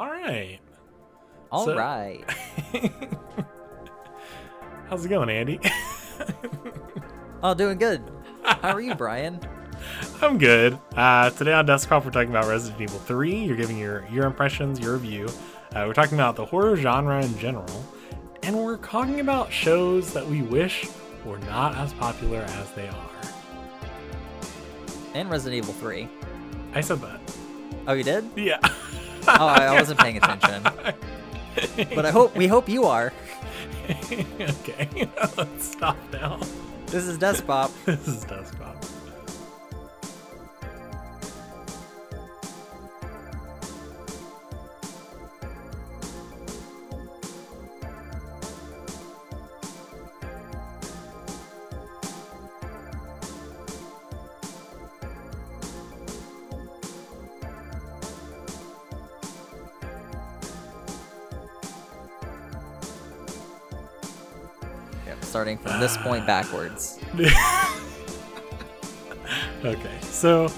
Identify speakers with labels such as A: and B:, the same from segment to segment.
A: All right.
B: All
A: So-
B: right.
A: How's it going, Andy?
B: Oh, doing good. How are you, Brian?
A: I'm good. Uh, today on Desktop, we're talking about Resident Evil 3. You're giving your your impressions, your review. Uh, we're talking about the horror genre in general, and we're talking about shows that we wish were not as popular as they are.
B: And Resident Evil 3.
A: I said that.
B: Oh, you did?
A: Yeah.
B: Oh, I I wasn't paying attention. But I hope we hope you are.
A: okay, let's stop now.
B: This is Despop.
A: This is Desktop.
B: Yep, starting from this point backwards.
A: Okay, so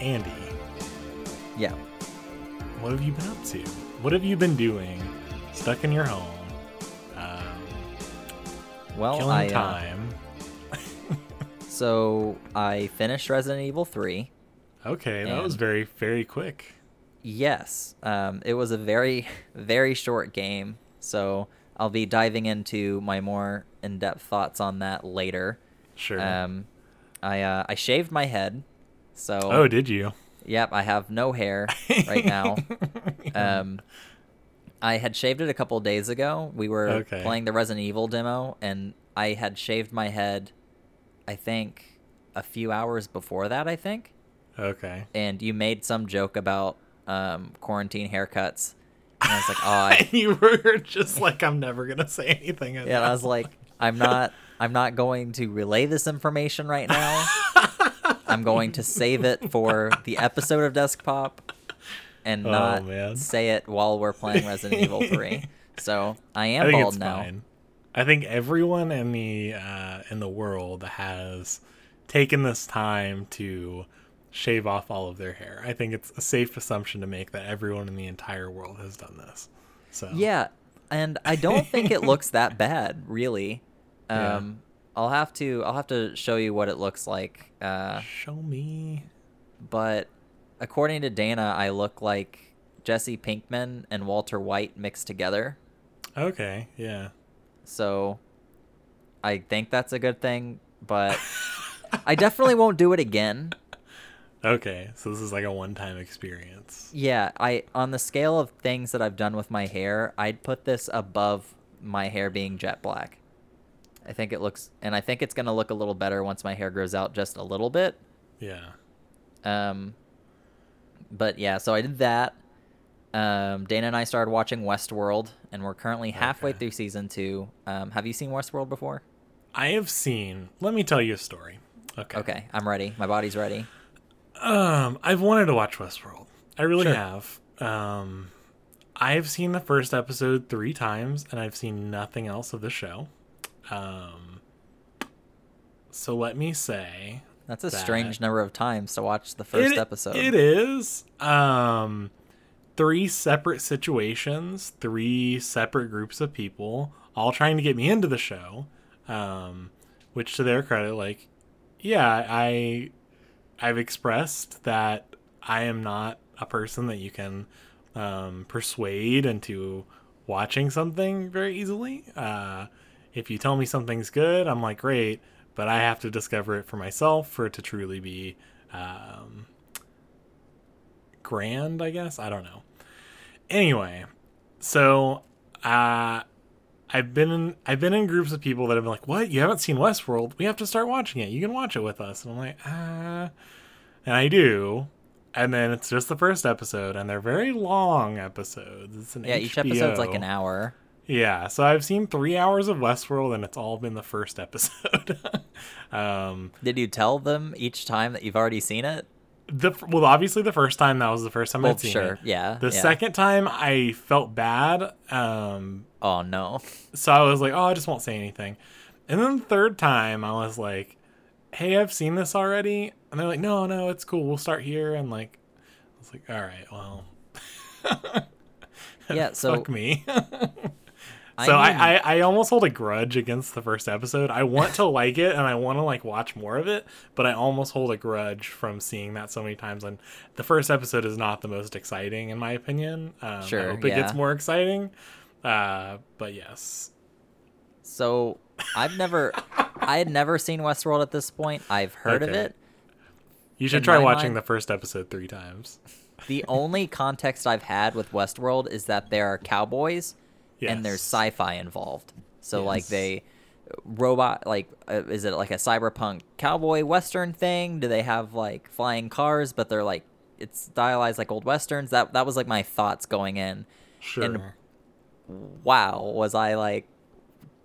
A: Andy,
B: Yeah.
A: what have you been up to? What have you been doing? Stuck in your home, um,
B: Well,
A: killing
B: I uh,
A: time.
B: so I finished Resident Evil 3.
A: Okay, that was very very quick.
B: Yes, um, it was a very, very short game, so I'll be diving into my more in-depth thoughts on that later.
A: Sure.
B: Um, I uh, I shaved my head, so
A: oh, did you?
B: yep, I have no hair right now. um, I had shaved it a couple days ago. We were
A: Okay.
B: playing the Resident Evil demo, and I had shaved my head. I think a few hours before that. I think
A: Okay.
B: and you made some joke about um, quarantine haircuts. And I was like, oh, I,
A: you were just like, I'm never gonna say anything.
B: yeah. I was like, I'm not, I'm not going to relay this information right now. I'm going to save it for the episode of Desk Pop, and
A: Oh,
B: not
A: man.
B: say it while we're playing Resident Evil Three. So I
A: I
B: am
A: think
B: bald now.
A: fine. I think everyone in the uh, in the world has taken this time to shave off all of their hair. I think it's a safe assumption to make that everyone in the entire world has done this. So
B: Yeah, and I don't think it looks that bad, really.
A: Yeah.
B: Um, I'll have to, I'll have to show you what it looks like. Uh,
A: show me.
B: but according to Dana, I look like Jesse Pinkman and Walter White mixed together.
A: Okay, yeah.
B: So I think that's a good thing, but I definitely won't do it again.
A: Okay, so this is like a one-time experience.
B: Yeah, I on the scale of things that I've done with my hair, I'd put this above my hair being jet black. I think it looks and I think it's going to look a little better once my hair grows out just a little bit.
A: Yeah.
B: Um, but yeah, so I did that. Um, Dana and I started watching Westworld, and we're currently halfway
A: Okay.
B: through season two. Um, have you seen Westworld before?
A: I have seen. Let me tell you a story. Okay.
B: Okay, I'm ready. My body's ready.
A: Um, I've wanted to watch Westworld. I really
B: Sure.
A: have. Um, I've seen the first episode three times, and I've seen nothing else of the show. Um, so let me say,
B: That's a
A: That-
B: strange number of times to watch the first
A: it-
B: episode.
A: It is. Um, three separate situations, three separate groups of people, all trying to get me into the show. Um, which to their credit, like, yeah, I, I've expressed that I am not a person that you can um, persuade into watching something very easily. Uh, if you tell me something's good, I'm like, great, but I have to discover it for myself for it to truly be um, grand, I guess. I don't know. Anyway, so uh, I've been in I've been in groups of people that have been like, "What? You haven't seen Westworld? We have to start watching it. You can watch it with us." And I'm like, "Ah," and I do. And then it's just the first episode, and they're very long episodes. It's an
B: yeah, each episode's like an hour.
A: Yeah, so I've seen three hours of Westworld, and it's all been the first episode. um,
B: Did you tell them each time that you've already seen it?
A: the well, obviously the first time that was the first time
B: Well,
A: I'd seen
B: sure,
A: it.
B: yeah.
A: The
B: yeah.
A: second time I felt bad, um,
B: Oh no.
A: so I was like, "Oh, I just won't say anything." And then the third time, I was like, "Hey, I've seen this already," and they're like, "No, no, it's cool. We'll start here." And like, I was like, "All right, well."
B: Yeah, so
A: Fuck me.
B: I
A: so I,
B: mean-
A: I, I almost hold a grudge against the first episode. I want to like it and I want to like watch more of it, but I almost hold a grudge from seeing that so many times. And the first episode is not the most exciting in my opinion. Um,
B: Sure,
A: I hope it gets more exciting. Uh, but yes,
B: So I've never, I had never seen Westworld at this point. I've heard of it.
A: you should
B: In
A: try watching
B: mind-
A: the first episode three times.
B: The only context I've had with Westworld is that there are cowboys and there's sci-fi involved. So like they robot like uh, is it like a cyberpunk cowboy western thing? Do they have like flying cars but they're like it's stylized like old westerns? That that was like my thoughts going in.
A: Sure.
B: Wow, was I like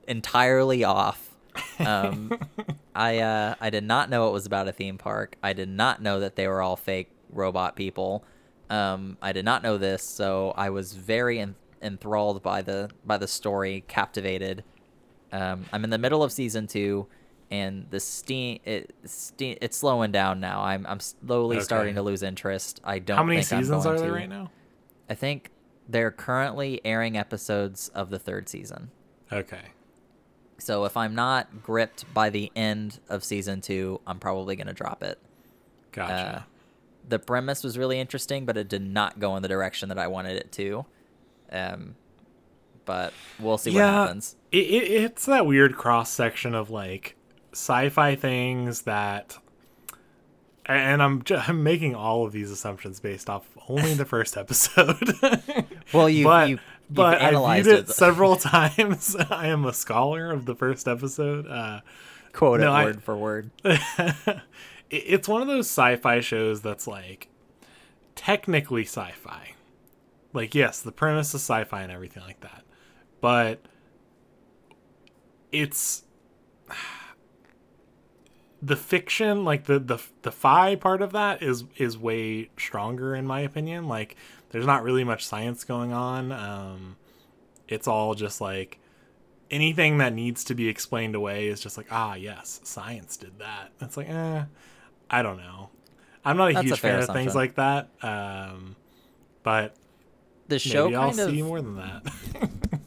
B: entirely off? Um, I uh, I did not know it was about a theme park. I did not know that they were all fake robot people. Um, I did not know this, so I was very en- enthralled by the by the story, captivated. Um, I'm in the middle of season two, and the steam it steam it's slowing down now. I'm I'm slowly starting to lose interest. I don't.
A: How many seasons are there
B: to.
A: right now?
B: I think they're currently airing episodes of the third season.
A: Okay.
B: So if I'm not gripped by the end of season two, I'm probably going to drop it.
A: Gotcha.
B: Uh, the premise was really interesting, but it did not go in the direction that I wanted it to. Um, but we'll see what happens.
A: It, it, it's that weird cross section of like sci-fi things that, and I'm ju- I'm making all of these assumptions based off only the first episode.
B: Well, you
A: but
B: you
A: but I viewed it,
B: it.
A: several times. I am a scholar of the first episode. Uh,
B: quote it
A: no, I-
B: word for word.
A: it's one of those sci-fi shows that's like technically sci-fi. Like yes, the premise is sci-fi and everything like that. But it's the fiction like the the the fi part of that is is way stronger in my opinion like there's not really much science going on. Um it's all just like anything that needs to be explained away is just like ah yes science did that. It's like eh i don't know. I'm not a
B: That's
A: huge
B: fair
A: fan of things like that um but
B: The show
A: maybe i'll see more than that.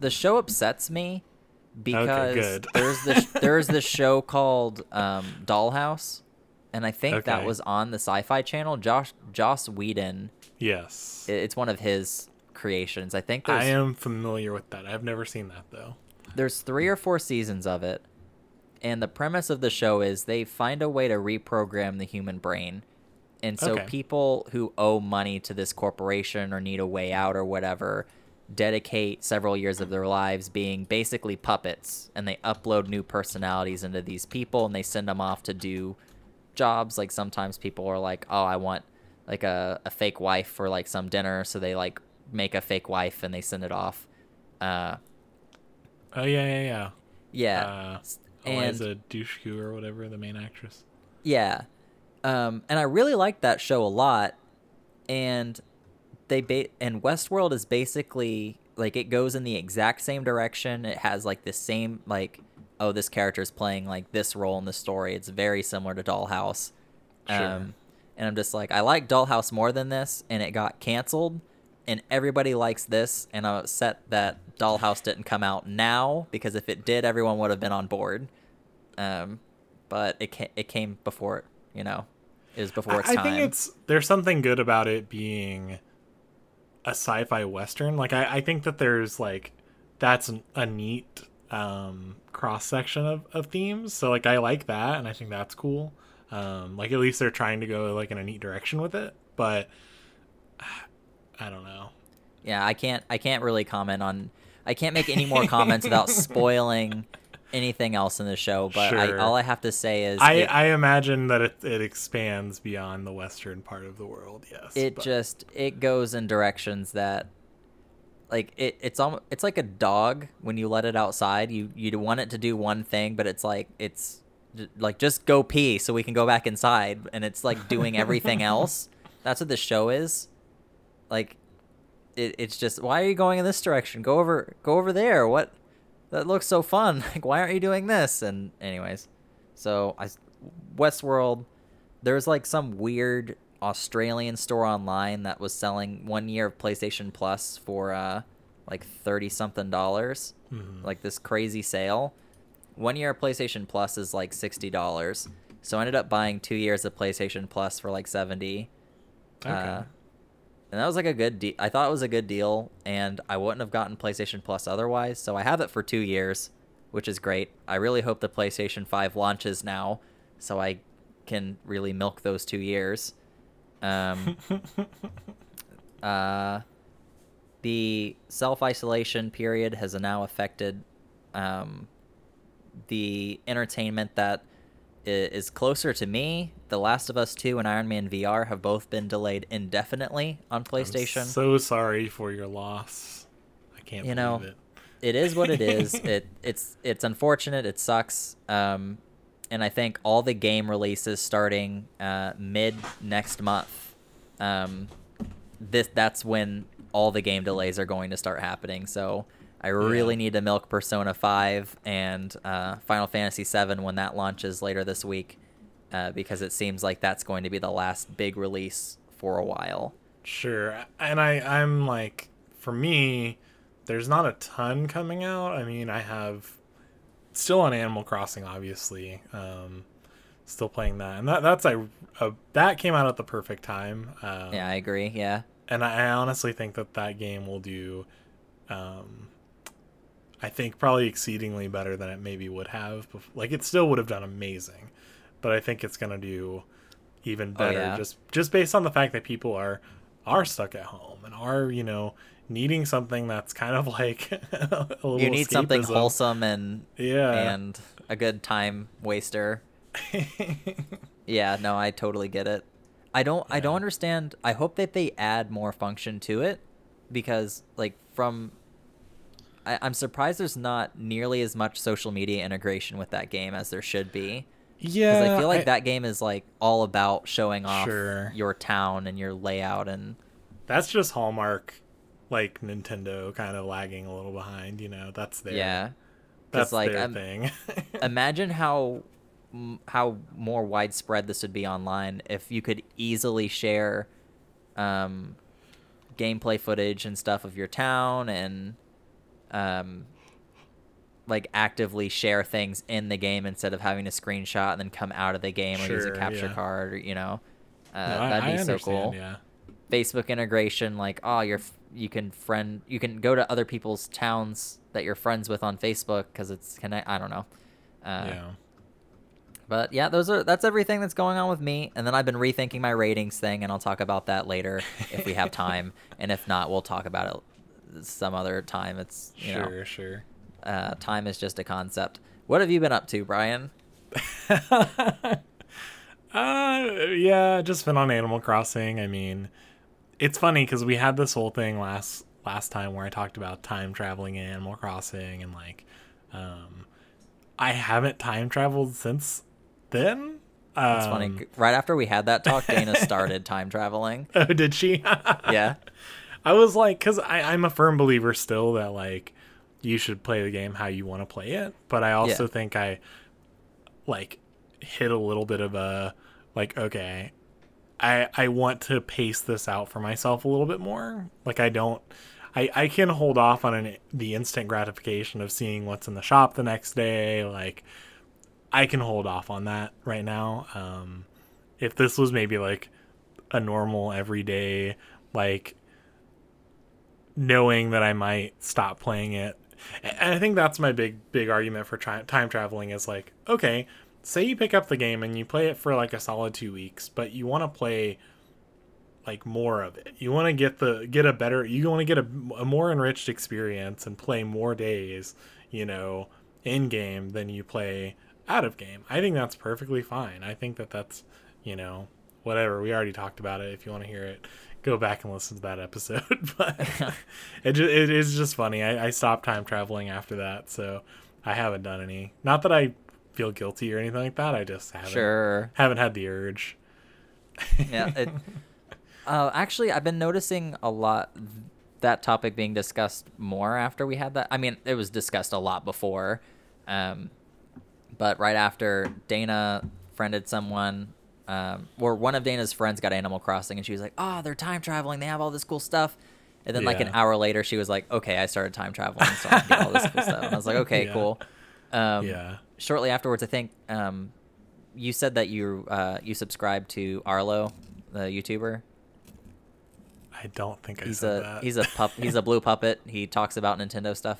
B: The show upsets me because
A: good.
B: there's this there's this show called um, Dollhouse, and I think that was on the Sci-Fi Channel. Josh Joss Whedon,
A: yes
B: it's one of his creations. I think
A: i am familiar with that i've never seen that though
B: there's three or four seasons of it, and the premise of the show is they find a way to reprogram the human brain. And so
A: Okay.
B: people who owe money to this corporation or need a way out or whatever dedicate several years of their lives being basically puppets and they upload new personalities into these people and they send them off to do jobs like sometimes people are like oh i want like a, a fake wife for like some dinner so they like make a fake wife and they send it off uh
A: oh yeah yeah yeah
B: yeah
A: uh,
B: and-
A: Eliza Dushku or whatever the main actress.
B: Yeah. Um, and I really liked that show a lot. And they ba- and Westworld is basically like it goes in the exact same direction. It has like the same like oh this character is playing like this role in the story. It's very similar to Dollhouse.
A: Sure.
B: Um, and I'm just like I like Dollhouse more than this, and it got canceled. And everybody likes this, and I'm upset that Dollhouse didn't come out now because if it did, everyone would have been on board. Um, but it ca- it came before it, you know, it was before its
A: I, I think it's there's something good about it being a sci-fi western. Like I, I think that there's like that's an, a neat um, cross section of, of themes. So like I like that, and I think that's cool. Um, like at least they're trying to go like in a neat direction with it. But I don't know.
B: yeah, I can't I can't really comment on I can't make any more comments without spoiling anything else in the show. But I, all I have to say is
A: I,
B: it,
A: I imagine that it, it expands beyond the western part of the world. Yes,
B: it
A: but-
B: just it goes in directions that like it it's almost it's like a dog. When you let it outside you you want it to do one thing but it's like it's like just go pee so we can go back inside and it's like doing everything else. That's what the show is. Like it, it's just why are you going in this direction? Go over go over there. What that looks so fun. Like why aren't you doing this? And anyways so I westworld there's like some weird Australian store online that was selling one year of PlayStation Plus for uh, like thirty something dollars,
A: Mhm.
B: like this crazy sale. One year of PlayStation Plus is like sixty dollars, so I ended up buying two years of PlayStation Plus for like seventy.
A: Okay.
B: Uh, and that was like a good deal. I thought it was a good deal, and I wouldn't have gotten PlayStation Plus otherwise. So I have it for two years, which is great. I really hope the PlayStation 5 launches now, so I can really milk those two years. Um, uh, the self isolation period has now affected um, the entertainment that is closer to me. The Last of Us 2 and Iron Man VR have both been delayed indefinitely on
A: I'm
B: PlayStation.
A: so sorry for your loss. I can't
B: You
A: believe
B: know,
A: it.
B: it is what it is. it it's it's unfortunate. It sucks. Um, and I think all the game releases starting uh, mid next month. Um, this that's when all the game delays are going to start happening. So I really
A: Yeah.
B: need to milk Persona Five and uh, Final Fantasy Seven when that launches later this week, uh, because it seems like that's going to be the last big release for a while.
A: Sure. And I I'm like for me there's not a ton coming out. I mean, I have still on Animal Crossing obviously. Um still playing that. And that that's a, a that came out at the perfect time. Um
B: Yeah, I agree. Yeah.
A: and I honestly think that that game will do um I think probably exceedingly better than it maybe would have. bef- Like it still would have done amazing, but I think it's gonna do even
B: Oh,
A: better
B: yeah.
A: just just based on the fact that people are are stuck at home and are you know needing something that's kind of like a little
B: You need something wholesome and
A: yeah
B: and a good time waster. Yeah, no, I totally get it. I don't I don't understand. I hope that they add more function to it because like from I, I'm surprised there's not nearly as much social media integration with that game as there should be.
A: Yeah because
B: I feel like that game is like all about showing off
A: Sure.
B: your town and your layout and
A: that's just hallmark like nintendo kind of lagging a little behind you know that's their
B: yeah.
A: that's
B: like,
A: their
B: I'm-
A: thing
B: Imagine how how more widespread this would be online if you could easily share um, gameplay footage and stuff of your town and um, like actively share things in the game instead of having to screenshot and then come out of the game or use a capture
A: yeah.
B: card or you know uh,
A: No,
B: that'd be
A: I
B: so cool
A: yeah
B: Facebook integration, like oh, you're f- you can friend you can go to other people's towns that you're friends with on Facebook because it's connect. I don't know. Uh,
A: yeah
B: But yeah, those are that's everything that's going on with me. And then I've been rethinking my ratings thing, and I'll talk about that later if we have time. and if not, we'll talk about it some other time. It's you
A: sure
B: know,
A: sure
B: uh, time is just a concept. What have you been up to, Brian?
A: uh yeah just been on animal crossing i mean it's funny because we had this whole thing last last time where i talked about time traveling in animal crossing and like um i haven't time traveled since then
B: It's
A: um,
B: funny. Right after we had that talk, Dana started time traveling.
A: oh did she
B: Yeah.
A: I was like, because I'm a firm believer still that like you should play the game how you want to play it, but I also
B: Yeah.
A: think I like hit a little bit of a like okay, I I want to pace this out for myself a little bit more. Like I don't. I, I can hold off on an, the instant gratification of seeing what's in the shop the next day. Like, I can hold off on that right now. Um, if this was maybe like a normal everyday, like knowing that I might stop playing it. And I think that's my big big argument for time traveling is like, okay, say you pick up the game and you play it for like a solid 2 weeks, but you want to play like more of it. You want to get the get a better you want to get a, a more enriched experience and play more days, you know, in game than you play out of game. I think that's perfectly fine. I think that that's, you know, whatever. We already talked about it. If you want to hear it, go back and listen to that episode. but it just, it is just funny. I, I stopped time traveling after that, so I haven't done any. Not that I feel guilty or anything like that. I just haven't
B: Sure.
A: haven't had the urge.
B: Yeah. It, uh, actually, I've been noticing a lot that topic being discussed more after we had that. I mean, it was discussed a lot before, um, but right after Dana friended someone um, where one of Dana's friends got Animal Crossing, and she was like, "Oh, they're time traveling. They have all this cool stuff." And then like an hour later, she was like, "Okay, I started time traveling, so I get all this cool stuff." And I was like, "Okay,
A: Yeah.
B: cool." Um,
A: yeah.
B: Shortly afterwards, I think um, you said that you uh, you subscribed to Arlo, the YouTuber.
A: I don't think I
B: He's
A: said
B: a
A: that.
B: he's a pup. He's a blue puppet. He talks about Nintendo stuff.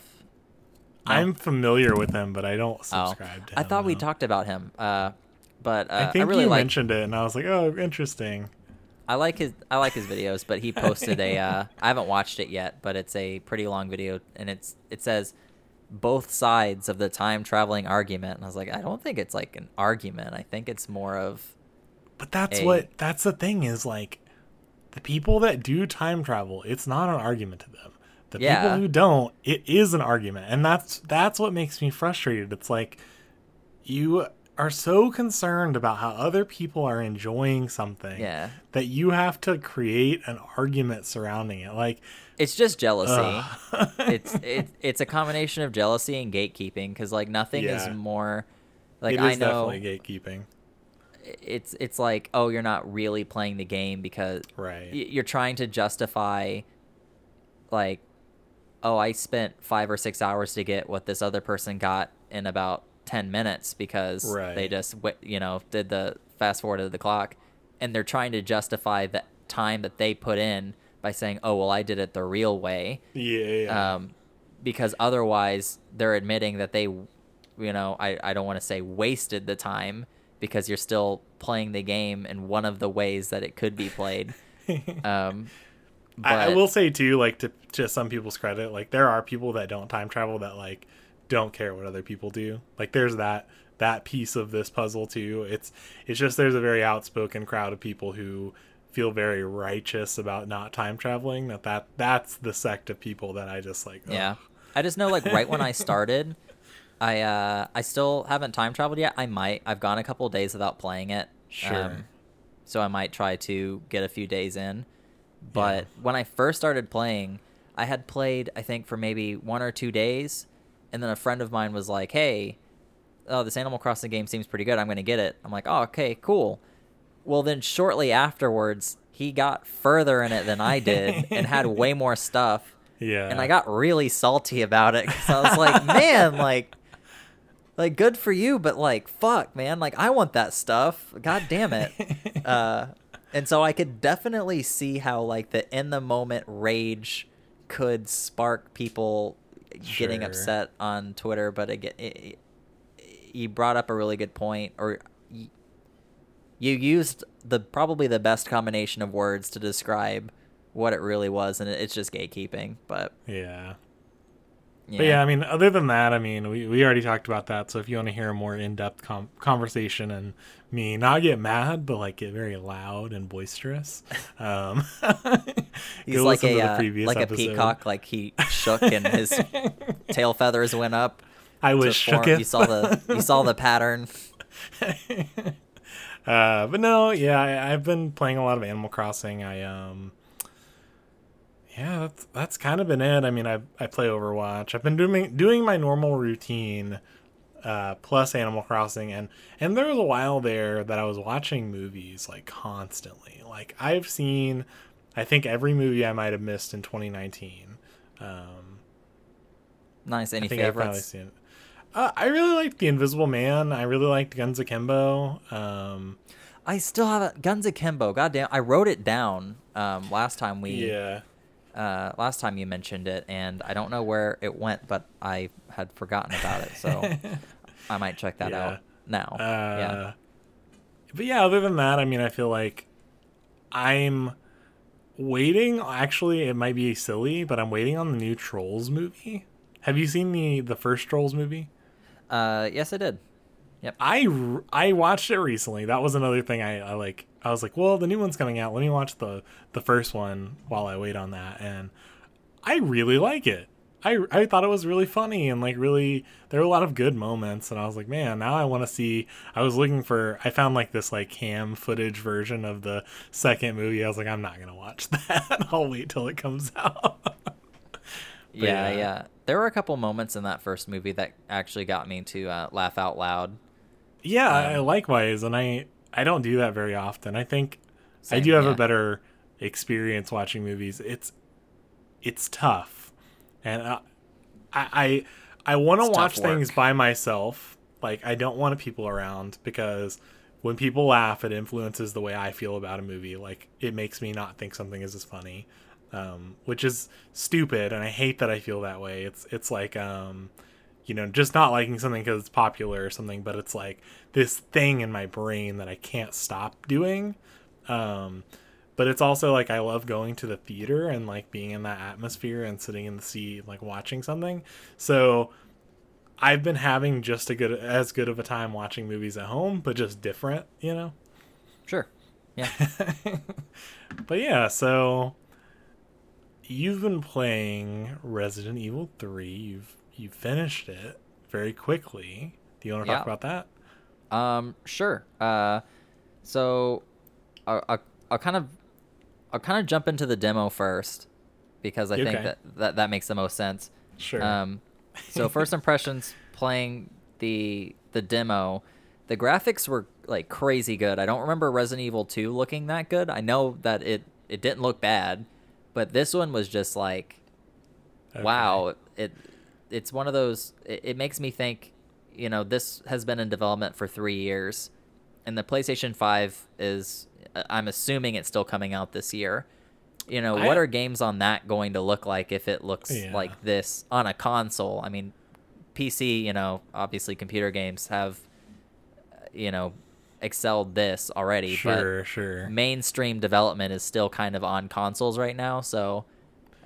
B: No?
A: I'm familiar with him, but I don't
B: Oh,
A: subscribe to him.
B: I thought we talked about him. Uh, but uh,
A: I think
B: really
A: you
B: like
A: mentioned it, and I was like, "Oh, interesting."
B: I like his I like his videos, but he posted a uh, I haven't watched it yet, but it's a pretty long video and it's it says both sides of the time traveling argument and I was like, I don't think it's like an argument. I think it's more of
A: But that's
B: a-
A: what that's the thing is like the people that do time travel, it's not an argument to them. The
B: Yeah.
A: people who don't, it is an argument. And that's that's what makes me frustrated. It's like you are so concerned about how other people are enjoying something
B: yeah.
A: that you have to create an argument surrounding it. Like
B: It's just jealousy. it's it, it's a combination of jealousy and gatekeeping cuz like nothing
A: Yeah.
B: is more like
A: it
B: I
A: is
B: know
A: definitely gatekeeping.
B: it's it's like oh you're not really playing the game because
A: Right.
B: y- you're trying to justify like oh i spent five or six hours to get what this other person got in about 10 minutes because they just you know did the fast forward of the clock and they're trying to justify the time that they put in by saying oh well i did it the real way
A: Yeah. yeah.
B: um, because otherwise they're admitting that they, you know, I, I don't want to say wasted the time because you're still playing the game in one of the ways that it could be played. Um, but
A: I, I will say too, like to to some people's credit, like there are people that don't time travel that like don't care what other people do. Like there's that that piece of this puzzle too. It's it's just there's a very outspoken crowd of people who feel very righteous about not time traveling. That that that's the sect of people that I just like.
B: yeah, I just know like right when I started, I uh, I still haven't time traveled yet. I might. I've gone a couple days without playing it. Um,
A: Sure.
B: so I might try to get a few days in. But when I first started playing, I had played I think for maybe one or two days, and then a friend of mine was like, "Hey, oh, this Animal Crossing game seems pretty good. I'm gonna get it." I'm like, "Oh, okay, cool." Well, then shortly afterwards, he got further in it than I did and had way more stuff,
A: Yeah.
B: and I got really salty about it because I was like, "Man, like." Like good for you, but like fuck, man. Like I want that stuff. God damn it. uh, and so I could definitely see how like the in the moment rage could spark people getting upset on Twitter. But again, it, it, you brought up a really good point, or you used the probably the best combination of words to describe what it really was, and it's just gatekeeping. But
A: yeah.
B: yeah,
A: But yeah, I mean, other than that, I mean, we, we already talked about that. So if you want to hear a more in depth com- conversation and me not get mad, but like get very loud and boisterous, um,
B: he's like a uh, like a peacock, like he shook and his tail feathers went up.
A: I was shook
B: You saw the you saw the pattern.
A: Uh, but no, yeah, I, I've been playing a lot of Animal Crossing. I um, yeah, that's that's kind of been it. I mean, I I play Overwatch. I've been doing doing my normal routine, uh, plus Animal Crossing, and and there was a while there that I was watching movies like constantly. Like I've seen, I think every movie I might have missed in 2019. Um,
B: Nice. Any
A: I think I've finally
B: favorites?
A: Uh, I really liked The Invisible Man. I really liked Guns Akimbo. Um,
B: I still have a Guns Akimbo. Goddamn, I wrote it down um, last time we
A: yeah.
B: uh, last time you mentioned it, and I don't know where it went, but I had forgotten about it, so I might check that
A: Yeah.
B: out now.
A: Uh,
B: yeah.
A: But yeah, other than that, I mean, I feel like I'm waiting. Actually, it might be silly, but I'm waiting on the new Trolls movie. Have you seen the the first Trolls movie?
B: Uh, yes, I did. Yep.
A: I I watched it recently. That was another thing I, I like. I was like, well, the new one's coming out. Let me watch the the first one while I wait on that. And I really like it. I I thought it was really funny and like really there were a lot of good moments. And I was like, man, now I want to see. I was looking for. I found like this like cam footage version of the second movie. I was like, I'm not gonna watch that. I'll wait till it comes out.
B: Yeah,
A: yeah.
B: yeah, There were a couple moments in that first movie that actually got me to uh, laugh out loud.
A: Yeah, I
B: Um,
A: likewise, and I I don't do that very often. I think I do have
B: yeah.
A: a better experience watching movies. It's it's tough, and I I I want to watch things by myself. Like I don't want people around because when people laugh, it influences the way I feel about a movie. Like it makes me not think something is as funny, um, which is stupid, and I hate that I feel that way. It's it's like um, you know, just not liking something because it's popular or something, but it's like this thing in my brain that I can't stop doing. Um, but it's also like I love going to the theater and like being in that atmosphere and sitting in the seat, like watching something. So I've been having just a good as good of a time watching movies at home, but just different, you know.
B: Sure. Yeah.
A: But yeah, so you've been playing Resident Evil 3. You've you finished it very quickly. Do you want to
B: Yeah.
A: talk about that?
B: Um, sure. Uh, so I'll, I'll, I'll kind of I'll kind of jump into the demo first because I think that, that that makes the most sense.
A: Sure.
B: Um, so first impressions playing the the demo, the graphics were like crazy good. I don't remember Resident Evil 2 looking that good. I know that it it didn't look bad, but this one was just like
A: Okay.
B: wow it it's one of those it, it makes me think you know this has been in development for three years and the playstation 5 is i'm assuming it's still coming out this year you know
A: I-
B: what are games on that going to look like if it looks
A: Yeah.
B: like this on a console i mean pc you know obviously computer games have uh, you know excelled this already but
A: Sure, sure.
B: mainstream development is still kind of on consoles right now so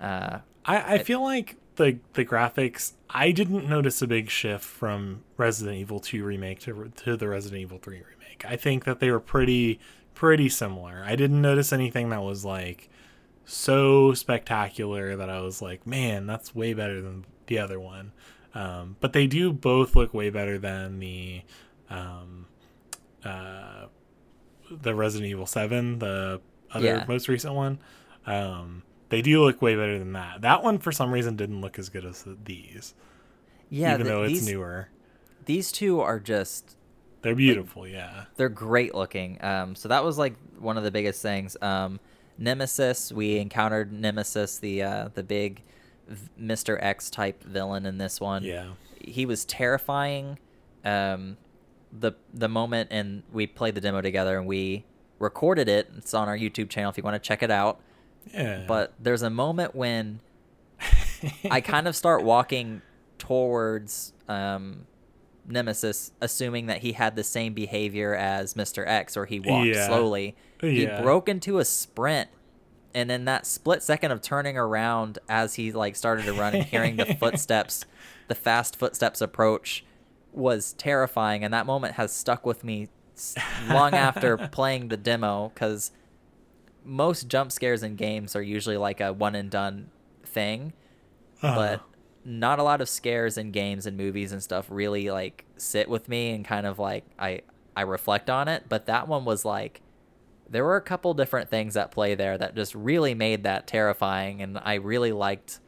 B: uh
A: I, I feel like the the graphics I didn't notice a big shift from Resident Evil 2 remake to to the Resident Evil 3 remake. I think that they were pretty pretty similar. I didn't notice anything that was like so spectacular that I was like, man, that's way better than the other one. Um, but they do both look way better than the um, uh, the Resident Evil 7, the other
B: Yeah.
A: most recent one. Um, they do look way better than that. That one, for some reason, didn't look as good as these,
B: yeah
A: even
B: th-
A: though it's
B: these,
A: newer.
B: these two are just
A: They're beautiful, yeah.
B: they're great looking um so that was like one of the biggest things um nemesis we encountered nemesis the uh the big mr x type villain in this one
A: Yeah.
B: he was terrifying um the the moment and we played the demo together and we recorded it it's on our youtube channel if you want to check it out
A: Yeah.
B: but there's a moment when I kind of start walking towards um, Nemesis, assuming that he had the same behavior as Mr. X, or he walked
A: Yeah.
B: slowly. He broke into a sprint, and in that split second of turning around as he like started to run and hearing the footsteps, the fast footsteps approach, was terrifying. And that moment has stuck with me long after playing the demo because most jump scares in games are usually like a one and done thing
A: Uh-huh.
B: but not a lot of scares in games and movies and stuff really like sit with me and kind of like I I reflect on it. But that one was like there were a couple different things at play there that just really made that terrifying, and I really liked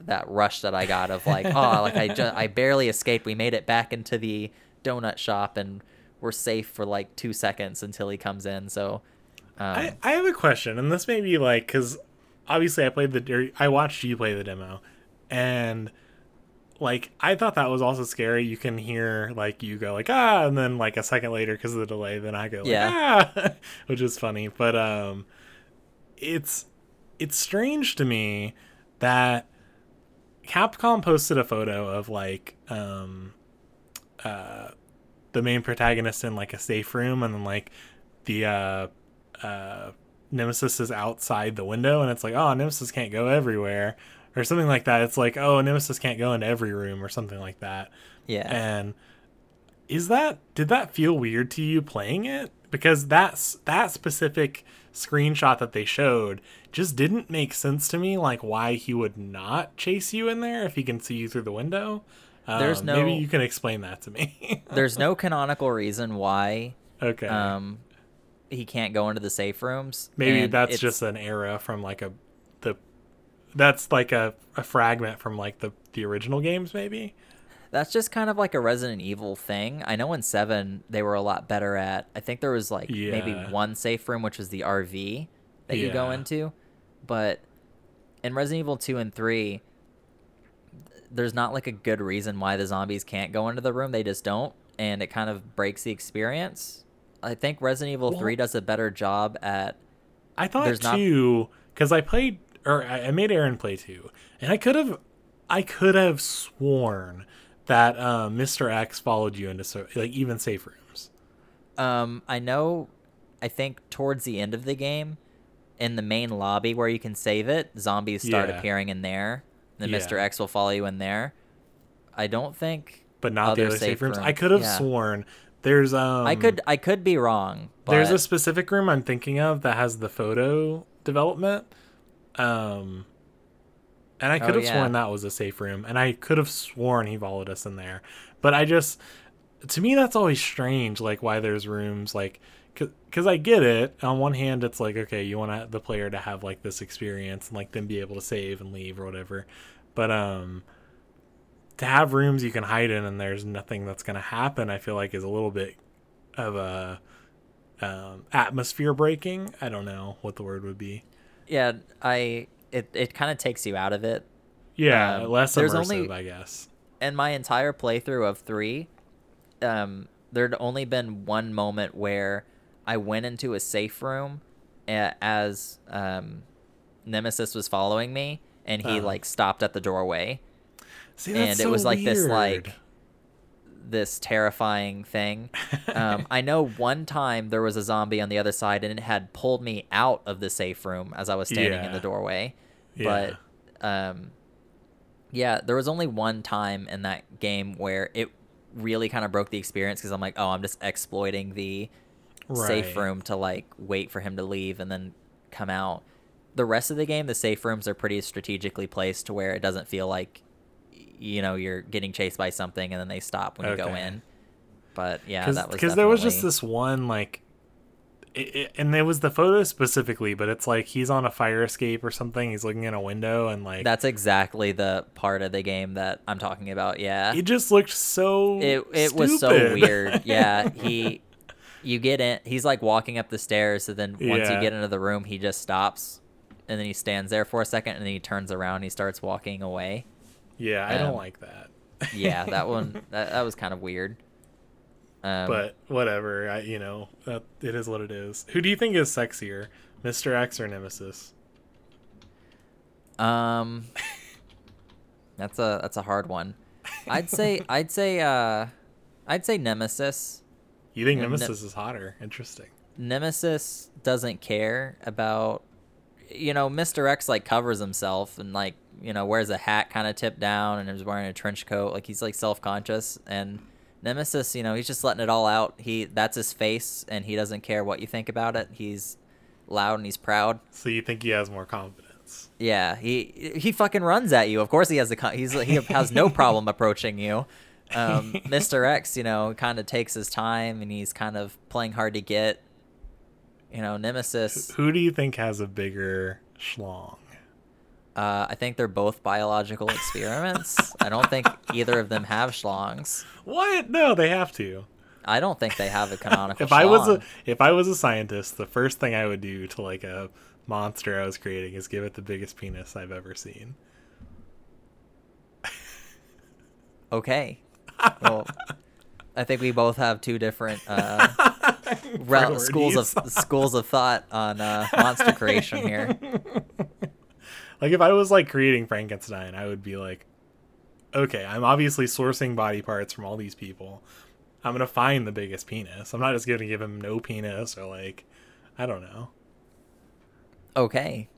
B: that rush that I got of like oh like I just I barely escaped. We made it back into the donut shop and we're safe for like two seconds until he comes in. So. Um,
A: I, I have a question, and this may be like because obviously I played the I watched you play the demo, and like I thought that was also scary. You can hear like you go like ah, and then like a second later because of the delay, then I go like
B: Yeah.
A: ah, which is funny. But um, it's it's strange to me that Capcom posted a photo of like um uh the main protagonist in like a safe room and then like the uh uh nemesis is outside the window and it's like oh nemesis can't go everywhere or something like that. It's like oh nemesis can't go into every room or something like that.
B: Yeah.
A: and is that did that feel weird to you playing it? Because that's that specific screenshot that they showed just didn't make sense to me like why he would not chase you in there if he can see you through the window.
B: There's
A: Um,
B: no-
A: maybe you can explain that to me.
B: There's no canonical reason why
A: okay.
B: um he can't go into the safe rooms.
A: maybe that's just an era from like a the that's like a, a fragment from like the the original games maybe
B: That's just kind of like a Resident Evil thing. I know in 7 they were a lot better at I think there was like maybe one safe room which was the RV that you go into, but in Resident Evil 2 and 3 there's not like a good reason why the zombies can't go into the room. They just don't and it kind of breaks the experience. I think Resident Evil
A: Well-
B: 3 does a better job at
A: I thought
B: There's not-
A: too because I played or I I made Aaron play two, and I could have, I could have sworn that uh, Mr. X followed you into so like even safe rooms.
B: Um, I know. I think towards the end of the game, in the main lobby where you can save it, zombies start
A: Yeah.
B: appearing in there. Then
A: Yeah.
B: Mr. X will follow you in there. I don't think.
A: But not the
B: Other
A: other safe
B: safe
A: rooms.
B: room,
A: I could have
B: yeah.
A: sworn there's um
B: I could. I could be wrong.
A: There's a specific room I'm thinking of that has the photo development. Um and I could
B: Oh,
A: have
B: yeah.
A: sworn that was a safe room and I could have sworn he followed us in there. But I just to me that's always strange like why there's rooms like cuz I get it. On one hand it's like okay, you want the player to have like this experience and like then be able to save and leave or whatever. But um to have rooms you can hide in and there's nothing that's going to happen, I feel like is a little bit of a um, atmosphere breaking. I don't know what the word would be.
B: yeah. I. It. It kind of takes you out of it.
A: Yeah,
B: Um,
A: less
B: there's
A: immersive,
B: only-
A: I guess.
B: And my entire playthrough of three, um, there'd only been one moment where I went into a safe room as um, Nemesis was following me, and he
A: Uh-huh.
B: like stopped at the doorway,
A: See,
B: and
A: that's
B: it was like this like this terrifying thing. Um, I know one time there was a zombie on the other side, and it had pulled me out of the safe room as I was standing in the doorway.
A: Yeah.
B: But um, yeah, there was only one time in that game where it really kind of broke the experience because I'm like, oh, I'm just exploiting the safe room to like wait for him to leave and then come out. The rest of the game, the safe rooms are pretty strategically placed to where it doesn't feel like you know you're getting chased by something and then they stop when you go in. But yeah, that was
A: 'cause there was just this one like, it, it, and it was the photo specifically, but it's like he's on a fire escape or something. He's looking in a window and like
B: That's exactly the part of the game that I'm talking about. Yeah.
A: it just looked so.
B: it it was so weird. Yeah, he you get in he's like walking up the stairs so then once you get into the room he just stops and then he stands there for a second and then he turns around and he starts walking away.
A: yeah, I don't
B: um,
A: like that.
B: Yeah, that one that, that was kind of weird. Um
A: but whatever. I you know that it is what it is. Who do you think is sexier, Mr. X or Nemesis?
B: um That's a that's a hard one. I'd say I'd say uh I'd say Nemesis.
A: You think
B: Yeah, Ne-
A: Nemesis is hotter? Interesting.
B: Nemesis doesn't care about you know, Mr. X like covers himself and like, you know, wears a hat kind of tipped down and is wearing a trench coat. Like he's like self-conscious and Nemesis, you know, he's just letting it all out. He that's his face and he doesn't care what you think about it. He's loud and he's proud.
A: So you think he has more confidence?
B: Yeah, he he fucking runs at you. Of course he has the con- he's he has no problem approaching you. Um, Mr. X, you know, kind of takes his time and he's kind of playing hard to get. You know, Nemesis.
A: Who do you think has a bigger schlong?
B: Uh, I think they're both biological experiments. I don't think either of them have schlongs.
A: What? No, they have to.
B: I don't think they have a canonical.
A: If I was a if I was a scientist, the first thing I would do to like a monster I was creating is give it the biggest penis I've ever seen.
B: okay, well, I think we both have two different uh, rel- schools of schools of thought on uh, monster creation here.
A: Like if I was like creating Frankenstein, I would be like, okay, I'm obviously sourcing body parts from all these people. I'm gonna find the biggest penis. I'm not just gonna give him no penis or like, I don't know.
B: Okay.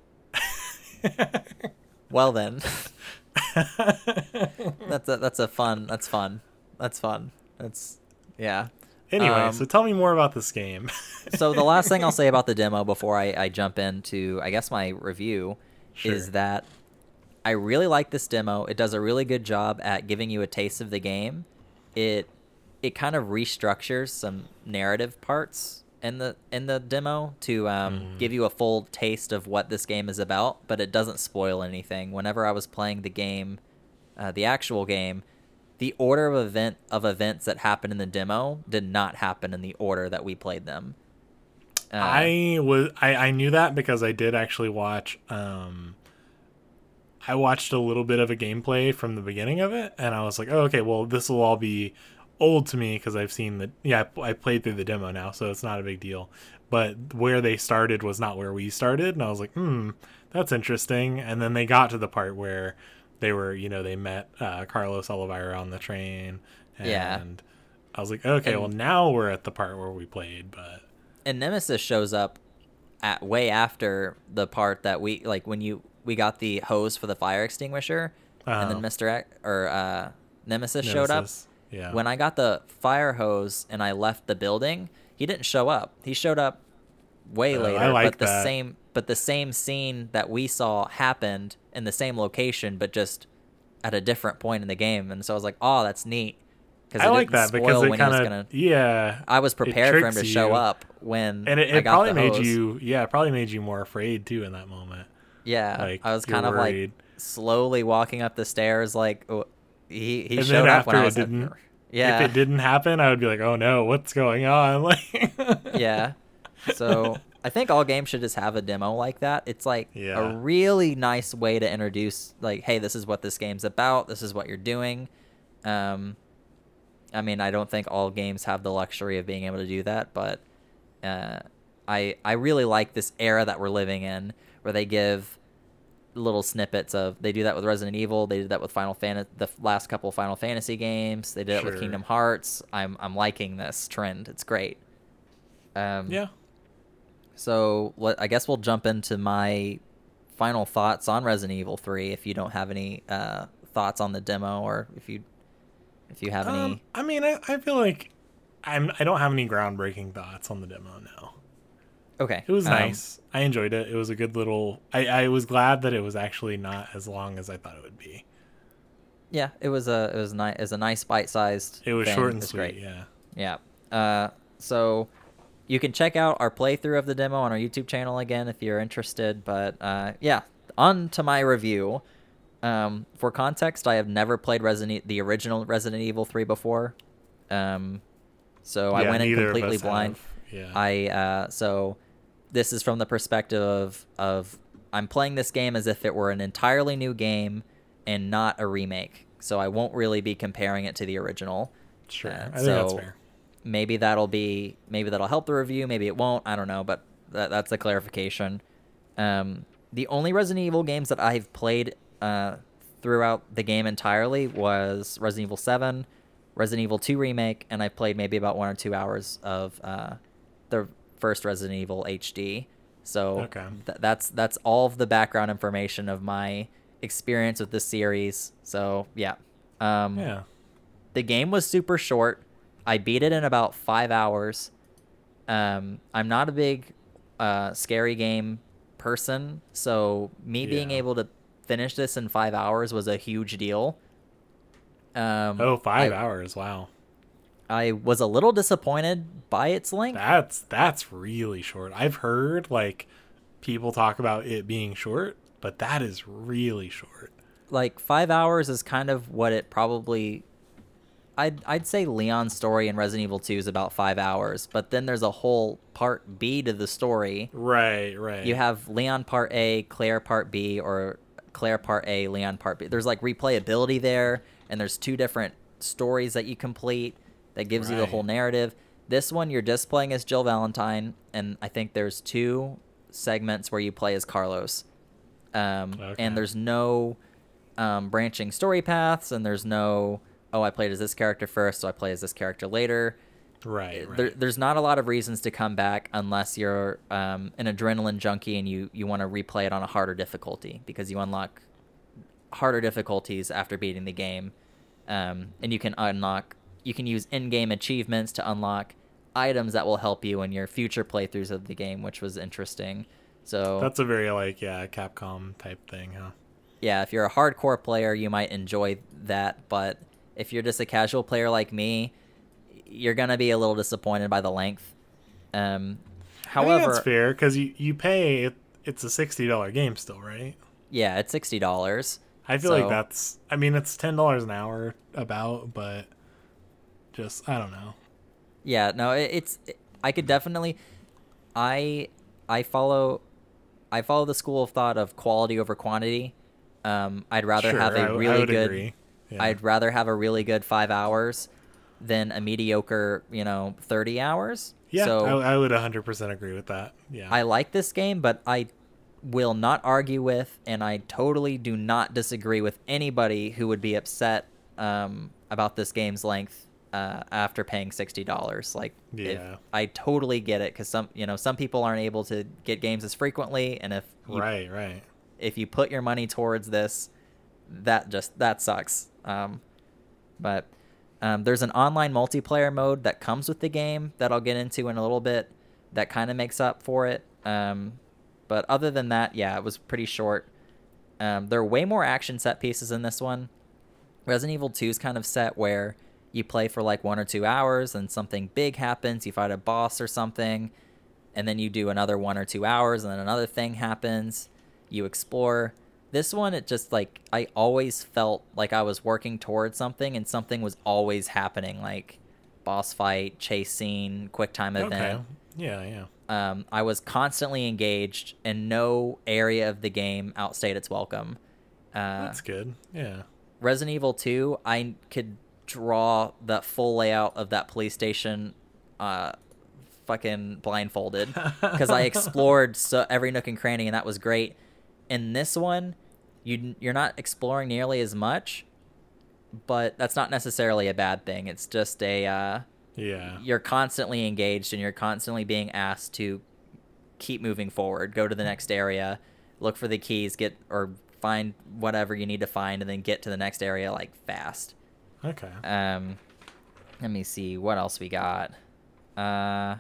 B: well then, that's a that's a fun. That's fun. That's fun. That's yeah.
A: Anyway,
B: Um,
A: so tell me more about this game.
B: so the last thing I'll say about the demo before I, I jump into I guess my review is that I really like this demo. It does a really good job at giving you a taste of the game. It it kind of restructures some narrative parts in the in the demo to um,
A: Mm.
B: give you a full taste of what this game is about, but it doesn't spoil anything. Whenever I was playing the game, uh, the actual game, the order of event of events that happened in the demo did not happen in the order that we played them. Uh,
A: I was I, I knew that because I did actually watch um I watched a little bit of a gameplay from the beginning of it and I was like, oh, okay, well this will all be old to me because I've seen the yeah I, I played through the demo now, so it's not a big deal. But where they started was not where we started, and I was like, hmm, that's interesting. And then they got to the part where they were, you know, they met uh, Carlos Oliveira on the train, and
B: Yeah.
A: I was like, okay,
B: And-
A: well now we're at the part where we played, but
B: and Nemesis shows up at way after the part that we like when you we got the hose for the fire extinguisher, and then
A: Uh-huh.
B: Mister X, or uh, Nemesis, showed up.
A: Yeah.
B: When I got the fire hose and I left the building, he didn't show up. He showed up way
A: Oh,
B: later,
A: I like
B: but the
A: that.
B: same but the same scene that we saw happened in the same location, but just at a different point in the game. And so I was like, "Oh, that's neat." Because
A: I like that because it kind of yeah,
B: I was prepared for him to show
A: you.
B: up when
A: and it,
B: I
A: it
B: got
A: probably made you yeah, it probably made you more afraid too in that moment.
B: Yeah,
A: like,
B: I was kind of
A: worried.
B: like slowly walking up the stairs, like oh, he he
A: And
B: showed up when I was
A: didn't-
B: yeah
A: If it didn't happen, I would be like, oh no, what's going on? Like
B: yeah. So I think all games should just have a demo like that. It's like
A: Yeah.
B: a really nice way to introduce, like, hey, this is what this game's about. This is what you're doing. Um, I mean, I don't think all games have the luxury of being able to do that, but uh, I I really like this era that we're living in, where they give little snippets of. They do that with Resident Evil. They did that with Final Fantasy, the last couple of Final Fantasy games. They did it with Kingdom Hearts. I'm I'm liking this trend. It's great. Um,
A: Yeah.
B: so what? I guess we'll jump into my final thoughts on Resident Evil Three. If you don't have any uh, thoughts on the demo, or if you if you have any,
A: Um, I mean, I, I feel like I'm I don't have any groundbreaking thoughts on the demo now.
B: okay,
A: It was
B: um,
A: nice. I enjoyed it. It was a good little. I, I was glad that it was actually not as long as I thought it would be.
B: Yeah, it was a it was nice. It was a nice bite sized.
A: It was
B: thing.
A: short and
B: It's
A: sweet.
B: great.
A: Yeah.
B: Yeah. Uh, so you can check out our playthrough of the demo on our YouTube channel again if you're interested. But uh, yeah, on to my review. Um, for context, I have never played Resident the original Resident Evil 3 before. Um, so I went in completely blind.
A: Yeah.
B: I uh, so this is from the perspective of of I'm playing this game as if it were an entirely new game and not a remake. So I won't really be comparing it to the original.
A: sure.
B: uh,
A: I think that's
B: so-
A: fair.
B: Maybe that'll be maybe that'll help the review. Maybe it won't. I don't know, but that, that's a clarification. Um, the only Resident Evil games that I've played uh, throughout the game entirely was Resident Evil Seven, Resident Evil Two remake, and I played maybe about one or two hours of uh, the first Resident Evil HD. So
A: Okay.
B: th- that's that's all of the background information of my experience with this series. So yeah, um,
A: Yeah.
B: the game was super short. I beat it in about five hours. Um, I'm not a big uh, scary game person, so me being able to finish this in five hours was a huge deal. Um,
A: Oh, five
B: I,
A: hours. Wow.
B: I was a little disappointed by its length.
A: That's that's really short. I've heard like people talk about it being short, but that is really short.
B: like five hours is kind of what it probably I'd I'd say Leon's story in Resident Evil 2 is about five hours, but then there's a whole part B to the story.
A: Right, right.
B: You have Leon part A, Claire part B, or Claire part A, Leon part B. There's like replayability there, and there's two different stories that you complete that gives you the whole narrative. This one you're just playing as Jill Valentine, and I think there's two segments where you play as Carlos. Um,
A: Okay.
B: And there's no um, branching story paths, and there's no oh I played as this character first, so I play as this character later
A: right, right.
B: there, there's not a lot of reasons to come back unless you're um, an adrenaline junkie and you, you want to replay it on a harder difficulty because you unlock harder difficulties after beating the game. Um, and you can unlock, you can use in game achievements to unlock items that will help you in your future playthroughs of the game, which was interesting. So,
A: That's a very like yeah, Capcom type thing, huh?
B: yeah, if you're a hardcore player, you might enjoy that. But if you're just a casual player like me, you're gonna be a little disappointed by the length. Um, however,
A: that's fair because you you pay it, it's a sixty dollar game still, right?
B: yeah, it's sixty dollars.
A: I feel like that's. I mean, it's ten dollars an hour about, but just I don't know.
B: Yeah, no, it, it's I could definitely I I follow I follow the school of thought of quality over quantity. Um, I'd rather
A: Sure,
B: have a really good.
A: Yeah.
B: I'd rather have a really good 5 hours than a mediocre, you know, 30 hours.
A: yeah,
B: So
A: I, I would hundred percent agree with that. Yeah.
B: I like this game, but I will not argue with, and I totally do not disagree with anybody who would be upset um, about this game's length uh, after paying sixty dollars. Like, if-
A: Yeah.
B: I totally get it because some, you know, some people aren't able to get games as frequently, and if you,
A: right. Right.
B: if you put your money towards this, that just that sucks. Um, but um, there's an online multiplayer mode that comes with the game that I'll get into in a little bit. That kind of makes up for it. Um, but other than that, yeah, it was pretty short. Um, there are way more action set pieces in this one. Resident Evil 2 is kind of set where you play for like one or two hours, and something big happens. You fight a boss or something, and then you do another one or two hours, and then another thing happens. You explore. This one, it just like I always felt like I was working towards something, and something was always happening, like boss fight, chase scene, quick time event
A: Okay. Yeah. Yeah.
B: um, I was constantly engaged, and no area of the game outstayed its welcome. Uh,
A: That's good. Yeah.
B: Resident Evil 2, I could draw the full layout of that police station uh, fucking blindfolded because I explored so every nook and cranny, and that was great. In this one, you you're not exploring nearly as much, but that's not necessarily a bad thing. It's just a uh,
A: Yeah.
B: you're constantly engaged and you're constantly being asked to keep moving forward go to the next area look for the keys get or find whatever you need to find and then get to the next area like fast
A: Okay.
B: um let me see what else we got uh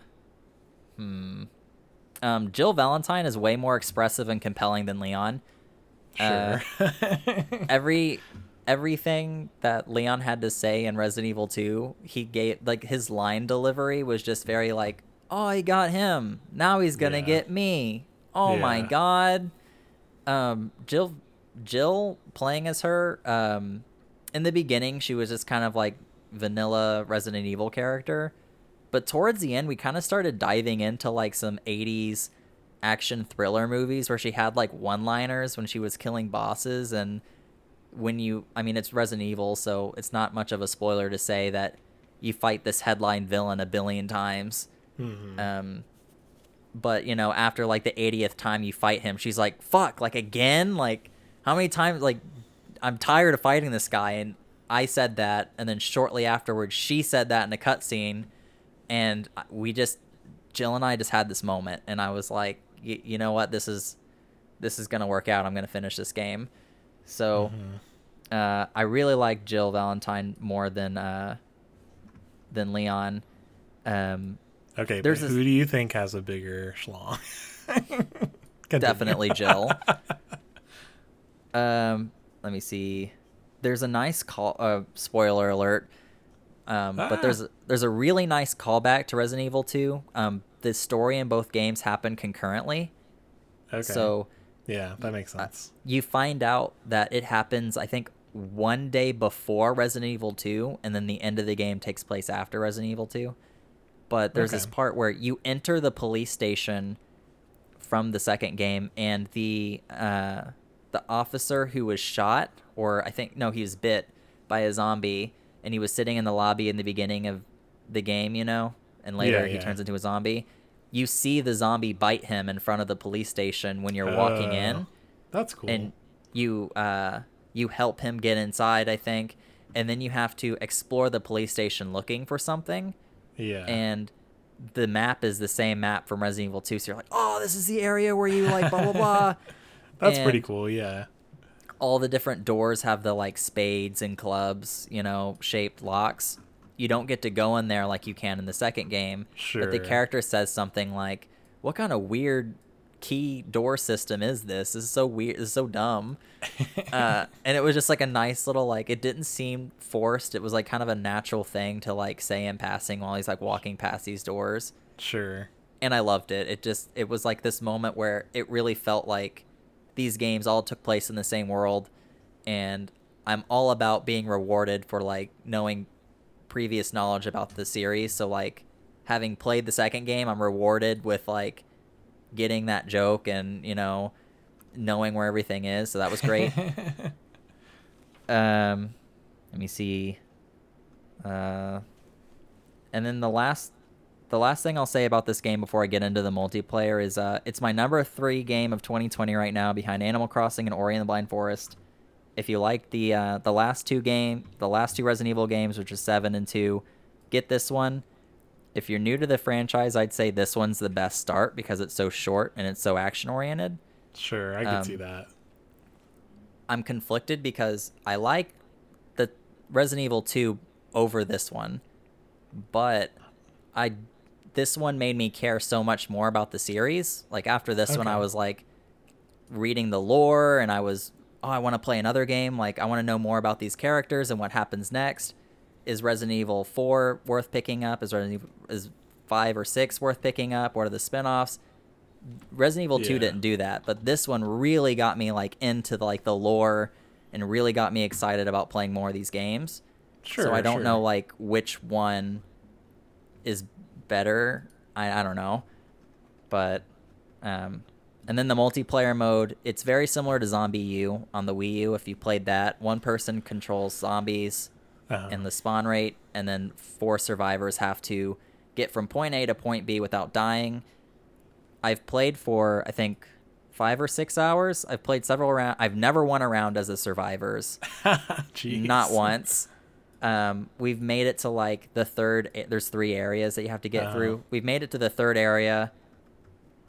B: hmm um jill valentine is way more expressive and compelling than leon uh,
A: Sure.
B: every everything that Leon had to say in Resident Evil 2, he gave like his line delivery was just very like, "Oh, he got him. Now he's going to
A: Yeah.
B: get me. Oh my god." Um Jill Jill playing as her um in the beginning she was just kind of like vanilla Resident Evil character, but towards the end we kind of started diving into like some 80s action thriller movies where she had like one-liners when she was killing bosses and when you I mean it's Resident Evil so it's not much of a spoiler to say that you fight this headline villain a billion times.
A: Mhm.
B: um but you know after like the 80th time you fight him she's like fuck like again? Like how many times like I'm tired of fighting this guy. And I said that and then shortly afterwards she said that in a cutscene and we just Jill and I just had this moment and I was like y- you know what this is this is gonna work out I'm gonna finish this game so
A: Mhm.
B: uh, I really like Jill Valentine more than uh, than Leon. Um,
A: Okay.
B: there's this-
A: who do you think has a bigger schlong?
B: Definitely Jill. um, let me see. There's a nice call. Uh, spoiler alert. Um,
A: Ah.
B: But there's there's a really nice callback to Resident Evil 2. Um, the story in both games happen concurrently.
A: Okay.
B: So
A: yeah, that makes sense.
B: you find out that it happens i think one day before resident evil 2 and then the end of the game takes place after resident evil 2 but there's this part where you enter the police station from the second game and the uh, the officer who was shot or i think no he was bit by a zombie and he was sitting in the lobby in the beginning of the game you know and later
A: Yeah,
B: he
A: yeah.
B: turns into a zombie you see the zombie bite him in front of the police station when you're walking in
A: Oh, That's cool.
B: and you uh you help him get inside i think and then you have to explore the police station looking for something
A: yeah.
B: and the map is the same map from resident evil 2 so you're like oh this is the area where you like blah blah blah
A: That's pretty cool. Yeah.
B: All the different doors have the like spades and clubs you know shaped locks. You don't get to go in there like you can in the second game Sure. but the character says something like what kind of weird key door system is this? This is so weird this is so dumb. Uh, and it was just like a nice little like it didn't seem forced. It was like kind of a natural thing to like say in passing while he's like walking past these doors.
A: Sure.
B: and i loved it. It just it was like this moment where it really felt like these games all took place in the same world and I'm all about being rewarded for like knowing previous knowledge about the series. So like having played the second game, I'm rewarded with like getting that joke and you know knowing where everything is. So that was great. um, let me see. Uh, and then the last the last thing I'll say about this game before I get into the multiplayer is uh, it's my number three game of 2020 right now, behind Animal Crossing and Ori and the Blind Forest. If you like the uh, the last two game, the last two Resident Evil games, which is seven and two, get this one. If you're new to the franchise, I'd say this one's the best start because it's so short and it's so action oriented.
A: Sure, I can
B: Um,
A: see that.
B: I'm conflicted because I like the Resident Evil 2 over this one, but I this one made me care so much more about the series. Like after this one I was like reading the lore and I was oh I want to play another game, like I want to know more about these characters and what happens next. Is Resident Evil 4 worth picking up? Is Resident Evil is 5 or 6 worth picking up? What are the spin-offs? Resident Evil 2 didn't do that, but this one really got me like into the, like the lore and really got me excited about playing more of these games.
A: Sure.
B: so I don't
A: sure.
B: know like which one is better. I, I don't know. But um and then the multiplayer mode, it's very similar to ZombiU on the Wii U if you played that. One person controls zombies
A: Uh-huh.
B: and the spawn rate, and then four survivors have to get from point A to point B without dying. I've played for I think five or six hours. I've played several rounds. I've never won a round as a survivors,
A: Jeez.
B: not once. Um, we've made it to like the third. There's three areas that you have to get
A: Uh-huh.
B: through. We've made it to the third area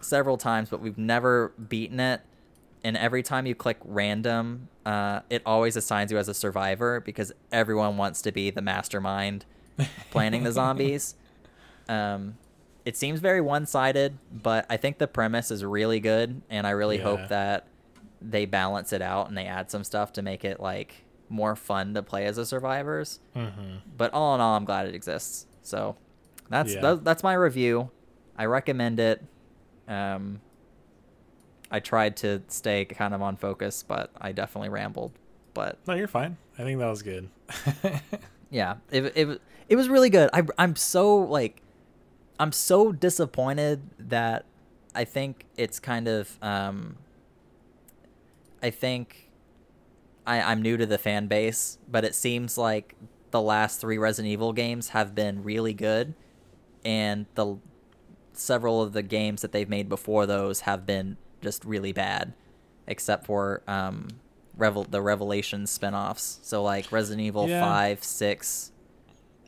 B: several times, but we've never beaten it. And every time you click random, uh, it always assigns you as a survivor because everyone wants to be the mastermind planning the zombies. Um, it seems very one-sided, but I think the premise is really good, and I really
A: Yeah.
B: hope that they balance it out and they add some stuff to make it like more fun to play as a survivors.
A: hmm
B: But all in all, I'm glad it exists. So that's
A: Yeah.
B: tha- that's my review. I recommend it. Um, I tried to stay kind of on focus, but I definitely rambled. But
A: No, you're fine. I think that was good.
B: yeah, it it it was really good. I I'm so like I'm so disappointed that I think it's kind of um I think I I'm new to the fan base, but it seems like the last 3 Resident Evil games have been really good and the several of the games that they've made before those have been just really bad except for um Revel the Revelations spin-offs. So like Resident Evil
A: Yeah.
B: 5, 6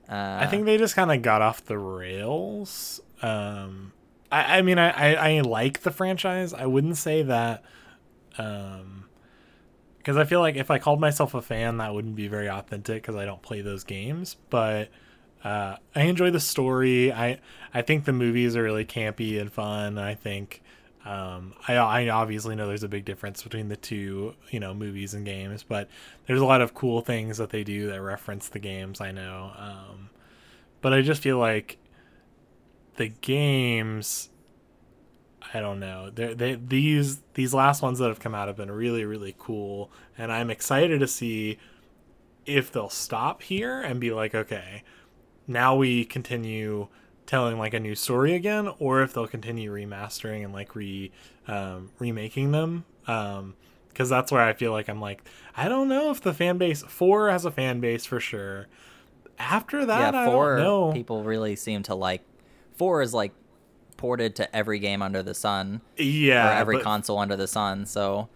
B: uh,
A: I think they just kind of got off the rails. Um, I, I mean, I, I, I like the franchise. I wouldn't say that, um, because I feel like if I called myself a fan, that wouldn't be very authentic because I don't play those games. But uh, I enjoy the story. I I think the movies are really campy and fun. I think. Um, I, I obviously know there's a big difference between the two, you know, movies and games, but there's a lot of cool things that they do that reference the games. I know, um, but I just feel like the games. I don't know. They're, they these these last ones that have come out have been really really cool, and I'm excited to see if they'll stop here and be like, okay, now we continue telling like a new story again, or if they'll continue remastering and like re um, remaking them. Um, because that's where I feel like I'm like, I don't know if the fan base four has a fan base for sure. After that,
B: yeah,
A: I
B: four
A: don't know.
B: people really seem to like. Four is like ported to every game under the sun,
A: yeah,
B: or every
A: but
B: console under the sun. So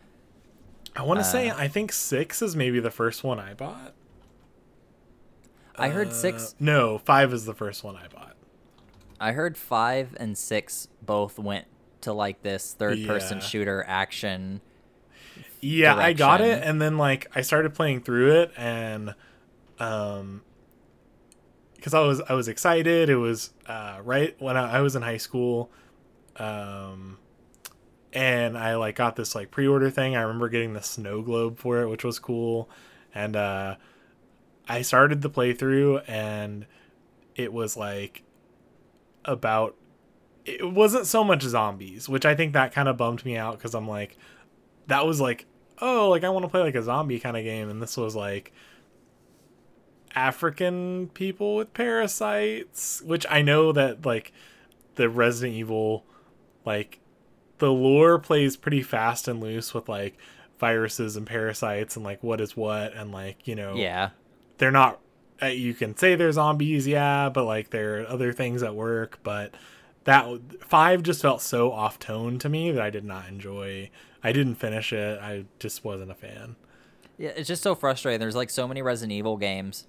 A: I want to say
B: uh,
A: I think six is maybe the first one I bought.
B: I heard
A: Uh,
B: six.
A: No, five is the first one I bought.
B: I heard five and six both went to like this third-person
A: Yeah.
B: shooter action.
A: Yeah, I got it, and then like I started playing through it, and um, because I was I was excited. It was uh right when I, I was in high school, um, and I like got this like pre-order thing. I remember getting the snow globe for it, which was cool, and uh, I started the playthrough, and it was like about it wasn't so much zombies, which I think that kind of bummed me out because I'm like, that was like oh, like I want to play like a zombie kind of game, and this was like African people with parasites, which I know that like the Resident Evil, like the lore plays pretty fast and loose with like viruses and parasites and like what is what and like you know
B: Yeah.
A: they're not uh, you can say they're zombies yeah but like there are other things at work but that five just felt so off tone to me that i did not enjoy i didn't finish it i just wasn't a fan
B: Yeah, it's just so frustrating. There's like so many Resident Evil games,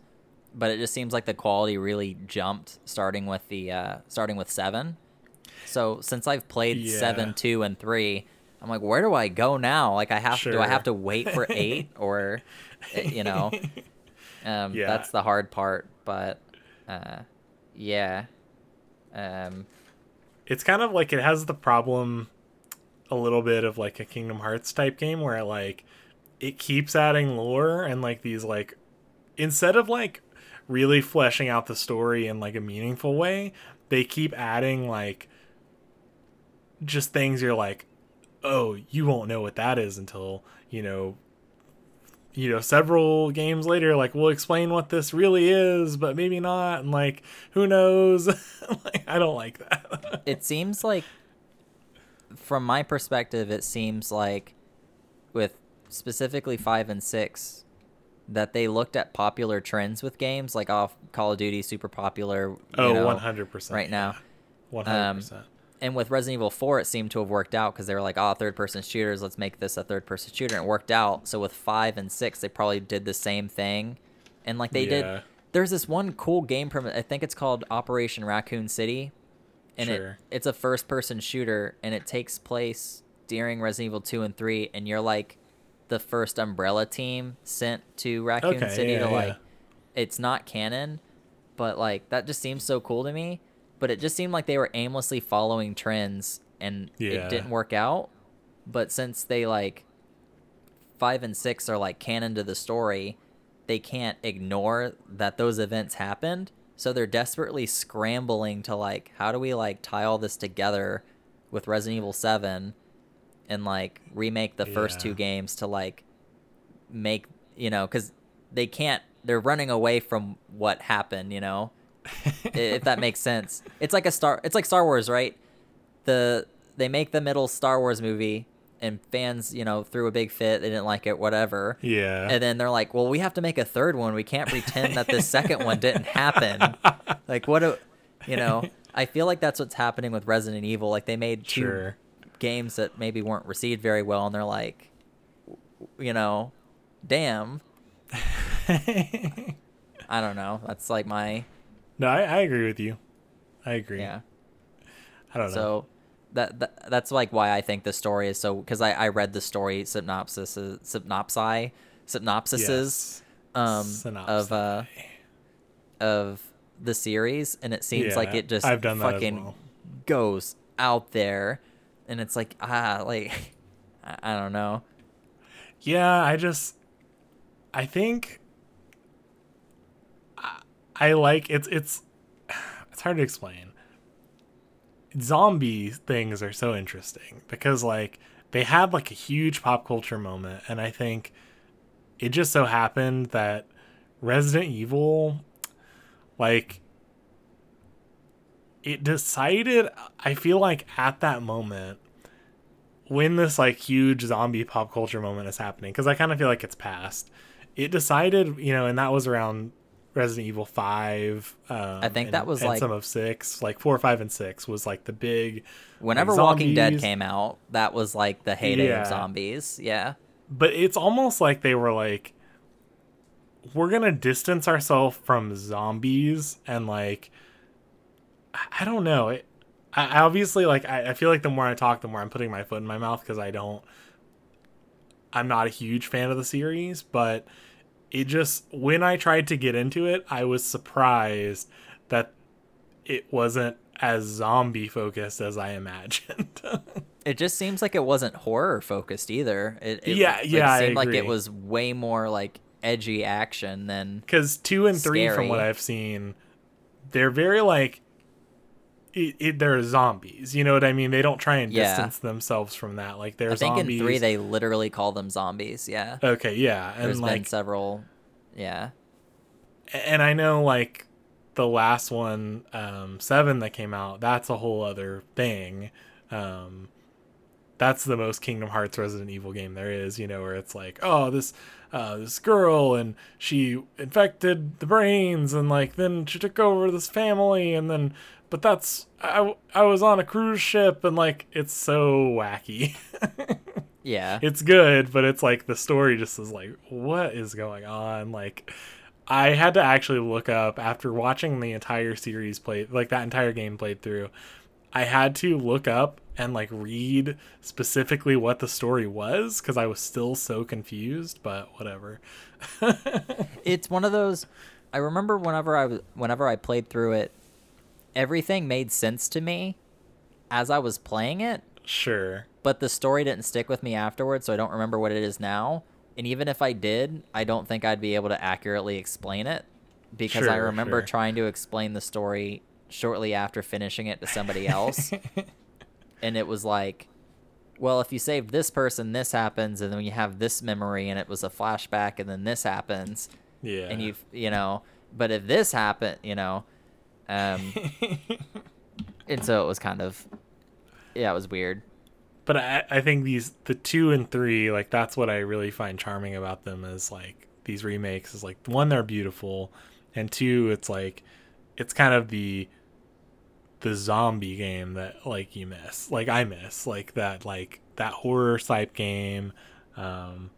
B: but it just seems like the quality really jumped starting with the uh starting with 7. So, since I've played
A: Yeah.
B: 7, 2 and 3, I'm like, where do I go now? Like I have do I have to wait for 8 or uh, you know, um
A: Yeah.
B: that's the hard part, but uh yeah. Um
A: it's kind of like it has the problem a little bit of like a Kingdom Hearts type game where like it keeps adding lore and like these like instead of like really fleshing out the story in like a meaningful way, they keep adding like just things you're like, "Oh, you won't know what that is until, you know, you know, several games later, like we'll explain what this really is, but maybe not, and like who knows? like, I don't like that.
B: it seems like from my perspective it seems like with specifically 5 and 6 that they looked at popular trends with games like off Call of Duty super popular you
A: oh,
B: know,
A: one hundred percent
B: right now um,
A: One hundred percent.
B: and with Resident Evil 4 it seemed to have worked out because they were like oh third person shooters let's make this a third person shooter and it worked out so with 5 and 6 they probably did the same thing and like they
A: Yeah.
B: did there's this one cool game from I think it's called Operation Raccoon City and
A: Sure.
B: it it's a first person shooter and it takes place during Resident Evil 2 and 3 and you're like the first umbrella team sent to Raccoon
A: Okay,
B: City
A: yeah,
B: to like
A: yeah.
B: it's not canon but like that just seems so cool to me but it just seemed like they were aimlessly following trends and
A: Yeah.
B: it didn't work out but since they like 5 and 6 are like canon to the story they can't ignore that those events happened so they're desperately scrambling to like how do we like tie all this together with Resident Evil 7 and like remake the first two games to like make you know cuz they can't they're running away from what happened you know if that makes sense it's like a star it's like Star Wars right the they make the middle Star Wars movie and fans you know threw a big fit they didn't like it whatever
A: Yeah.
B: and then they're like, "Well, we have to make a third one. We can't pretend that this second one didn't happen." Like, what a, you know, I feel like that's what's happening with Resident Evil. Like, they made two
A: Sure.
B: Games that maybe weren't received very well, and they're like, you know, damn. I don't know. That's like my
A: no, I, I agree with you. I agree.
B: yeah.
A: I don't know.
B: So that, that that's like why I think the story is so because I I read the story synopsis synopsi synopsises
A: Yes.
B: um
A: Synopsis.
B: of uh of the series and it seems like it just
A: I've done that
B: fucking
A: well.
B: goes out there and it's like ah like I, I don't know
A: Yeah, I just I think I, I like it's it's it's hard to explain. Zombie things are so interesting because like they had like a huge pop culture moment and I think it just so happened that Resident Evil like it decided I feel like at that moment when this like huge zombie pop culture moment is happening because i kind of feel like it's past it decided you know and that was around resident evil 5 um,
B: I think
A: and-
B: that was, like-
A: some of 6 like 4 5 and 6 was like the big
B: whenever
A: like,
B: Walking Dead came out that was like the heyday
A: Yeah.
B: of zombies yeah
A: but it's almost like they were like we're gonna distance ourselves from zombies and like I- don't know. It, I, obviously like I, I feel like the more i talk the more i'm putting my foot in my mouth because i don't i'm not a huge fan of the series but it just when i tried to get into it i was surprised that it wasn't as zombie focused as i imagined.
B: It just seems like it wasn't horror focused either. It, it
A: Yeah,
B: like,
A: yeah, I
B: seemed like it was way more like edgy action than
A: because two and three from what i've seen they're very like it, it, they're zombies. You know what I mean? They don't try and
B: Yeah.
A: distance themselves from that. Like they're
B: I think
A: zombies.
B: in three they literally call them zombies. Yeah.
A: okay, yeah, and
B: There's been
A: like,
B: several. Yeah.
A: and I know like the last one, um, seven that came out. That's a whole other thing. Um, that's the most Kingdom Hearts Resident Evil game there is. You know, where it's like, oh, this. Uh, this girl and she infected the brains and like then she took over this family and then but that's I, I was on a cruise ship and like it's so wacky
B: Yeah.
A: it's good, but it's like the story just is like, what is going on? Like, I had to actually look up after watching the entire series play, like that entire game played through. I had to look up and like read specifically what the story was because I was still so confused. But whatever.
B: it's one of those I remember whenever I was whenever I played through it everything made sense to me as I was playing it
A: Sure.
B: but the story didn't stick with me afterwards so I don't remember what it is now and even if I did I don't think I'd be able to accurately explain it because I remember
A: sure.
B: trying to explain the story shortly after finishing it to somebody else and it was like well if you save this person this happens and then you have this memory and it was a flashback and then this happens
A: Yeah.
B: and you you know but if this happened you know um and so it was kind of yeah it was weird.
A: But I, I think these the two and three like that's what i really find charming about them is like these remakes is like one they're beautiful and two it's like it's kind of the the zombie game that like you miss like i miss like that like that horror type game. Um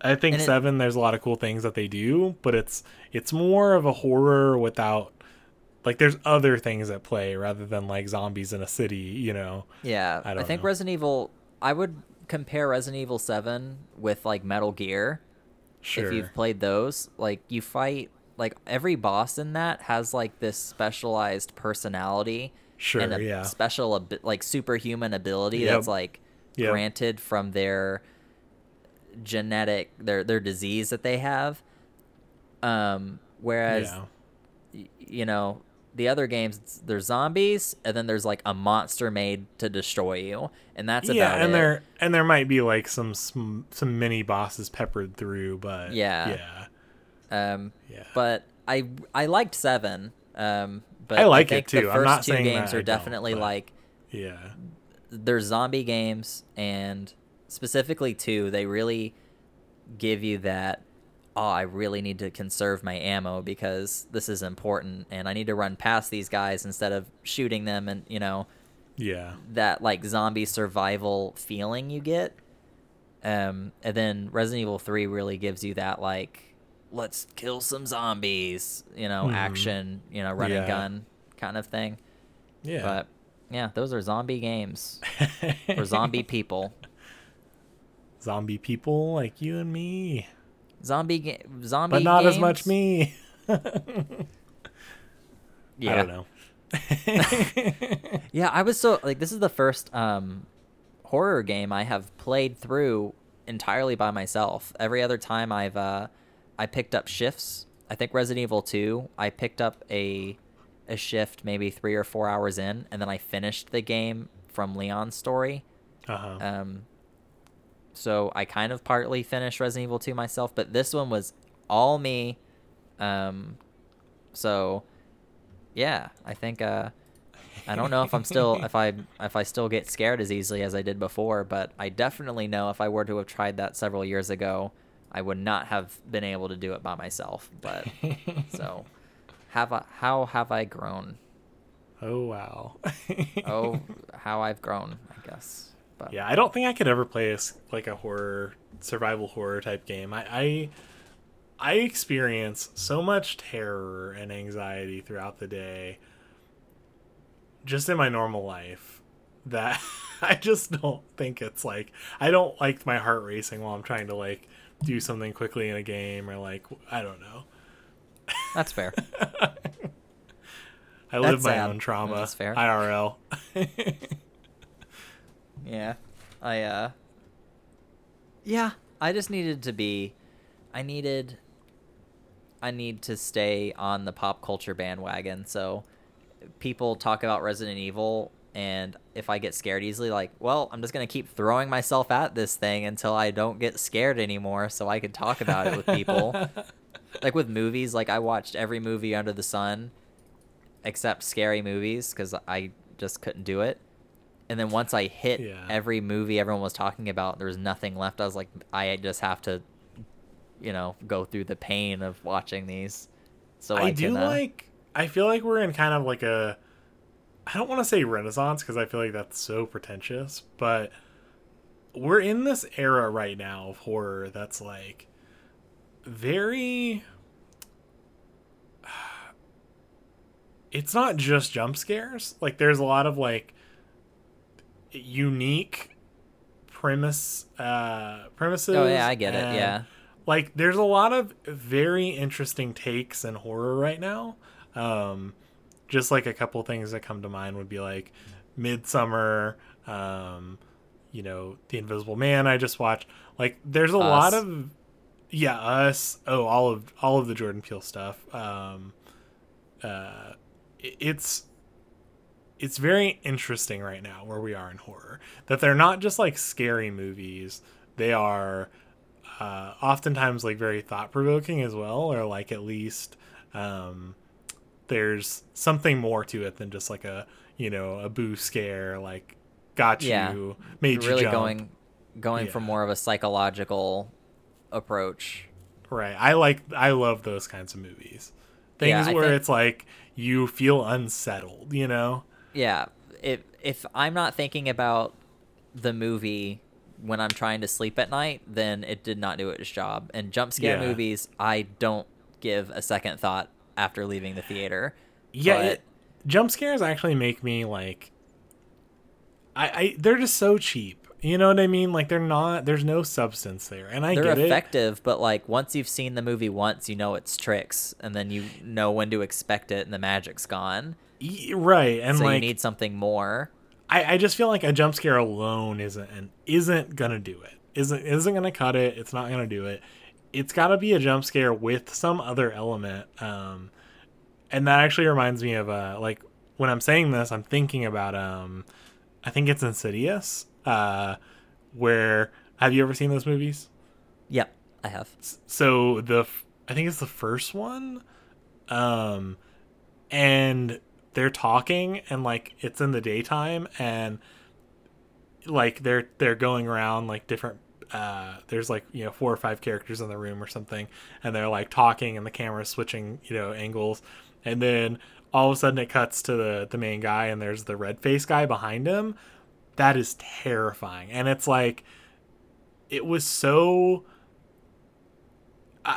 A: i think
B: it-
A: seven there's a lot of cool things that they do but it's it's more of a horror without like there's other things at play rather than like zombies in a city you know
B: yeah
A: I
B: i, think
A: know.
B: resident evil i would compare resident evil 7 with like metal gear
A: sure
B: if you've played those like you fight like every boss in that has like this specialized personality
A: Sure,
B: and a
A: yeah.
B: special abi- like superhuman ability
A: Yep.
B: that's like
A: Yep.
B: granted from their genetic their their disease that they have um whereas
A: yeah.
B: y- you know the other games there's zombies and then there's like a monster made to destroy you and that's
A: yeah,
B: about
A: and
B: it
A: there and there might be like some some, some mini bosses peppered through, but
B: Yeah.
A: yeah,
B: um
A: yeah.
B: but i i liked seven um but
A: I like it
B: think
A: too.
B: the
A: I'm
B: first
A: not
B: two
A: saying
B: games
A: I
B: are
A: don't,
B: definitely like
A: yeah,
B: they're zombie games and specifically two they really give you that oh i really need to conserve my ammo because this is important and i need to run past these guys instead of shooting them and you know
A: yeah,
B: that like zombie survival feeling you get. Um and then resident evil 3 really gives you that like let's kill some zombies you know
A: Mhm.
B: action you know run and gun kind of thing.
A: Yeah.
B: but yeah those are zombie games for zombie people.
A: Zombie people like you and me,
B: zombie ga- zombie
A: but not as much me.
B: yeah
A: I don't know.
B: yeah i was so like this is the first um horror game i have played through entirely by myself every other time i've uh i picked up shifts i think resident evil 2 i picked up a a shift maybe three or four hours in and then i finished the game from leon's story
A: Uh-huh.
B: um so i kind of partly finished resident evil 2 myself but this one was all me. Um so yeah i think uh i don't know if i'm still if i if i still get scared as easily as i did before but i definitely know if i were to have tried that several years ago i would not have been able to do it by myself but so have I, how have i grown?
A: Oh wow.
B: oh how i've grown i guess but
A: Yeah, I don't think I could ever play a, like a horror survival horror type game. I, I I experience so much terror and anxiety throughout the day just in my normal life that I just don't think it's like I don't like my heart racing while I'm trying to like do something quickly in a game or like I don't know.
B: that's fair
A: I live
B: That's
A: my
B: sad.
A: own trauma.
B: That's fair.
A: IRL.
B: Yeah. I uh Yeah, I just needed to be I needed I need to stay on the pop culture bandwagon. So people talk about Resident Evil and if I get scared easily, like, well, I'm just gonna keep throwing myself at this thing until I don't get scared anymore, so I can talk about it with people. like with movies, like I watched every movie under the sun, except scary movies, because I just couldn't do it. And then once I hit
A: Yeah.
B: every movie everyone was talking about, there was nothing left. I was like, I just have to, you know, go through the pain of watching these. So I,
A: I do
B: can, uh,
A: like. I feel like we're in kind of like a. I don't want to say renaissance because I feel like that's so pretentious, but we're in this era right now of horror that's like very. It's not just jump scares. Like there's a lot of like unique premise uh premises.
B: Oh yeah, I get it. Yeah.
A: like there's a lot of very interesting takes in horror right now um just like a couple things that come to mind would be like Midsommar um you know the invisible man i just watched like there's a lot of yeah us oh all of all of the jordan peele stuff um uh it's it's very interesting right now where we are in horror that they're not just like scary movies they are uh, oftentimes like very thought provoking as well, or like at least um, there's something more to it than just like a you know a boo scare like got
B: Yeah.
A: you made you
B: really
A: jump.
B: going going for more of a psychological approach.
A: right. I like I love those kinds of movies. Things
B: Yeah,
A: where
B: think-
A: it's like you feel unsettled, you know.
B: Yeah, if if I'm not thinking about the movie when I'm trying to sleep at night, then it did not do its job. And jump scare
A: Yeah.
B: movies, I don't give a second thought after leaving the theater.
A: Yeah,
B: But-
A: it, jump scares actually make me like. I, I they're just so cheap. You know what I mean? Like they're not. There's no substance there, and I
B: They're
A: get it.
B: effective, but like once you've seen the movie once, you know it's tricks, and then you know when to expect it, and the magic's gone.
A: Right, and
B: so
A: like
B: you need something more.
A: I, I just feel like a jump scare alone isn't and isn't gonna do it. Isn't isn't gonna cut it. It's not gonna do it. It's got to be a jump scare with some other element. Um, and that actually reminds me of uh like when I'm saying this, I'm thinking about um, I think it's Insidious. Uh, where have you ever seen those movies?
B: Yep, I have.
A: so the i think it's the first one, um, and they're talking and like it's in the daytime and like they're they're going around like different uh there's like you know four or five characters in the room or something and they're like talking and the camera's switching you know angles. And then all of a sudden it cuts to the the main guy and there's the red face guy behind him. That is terrifying. And it's like it was so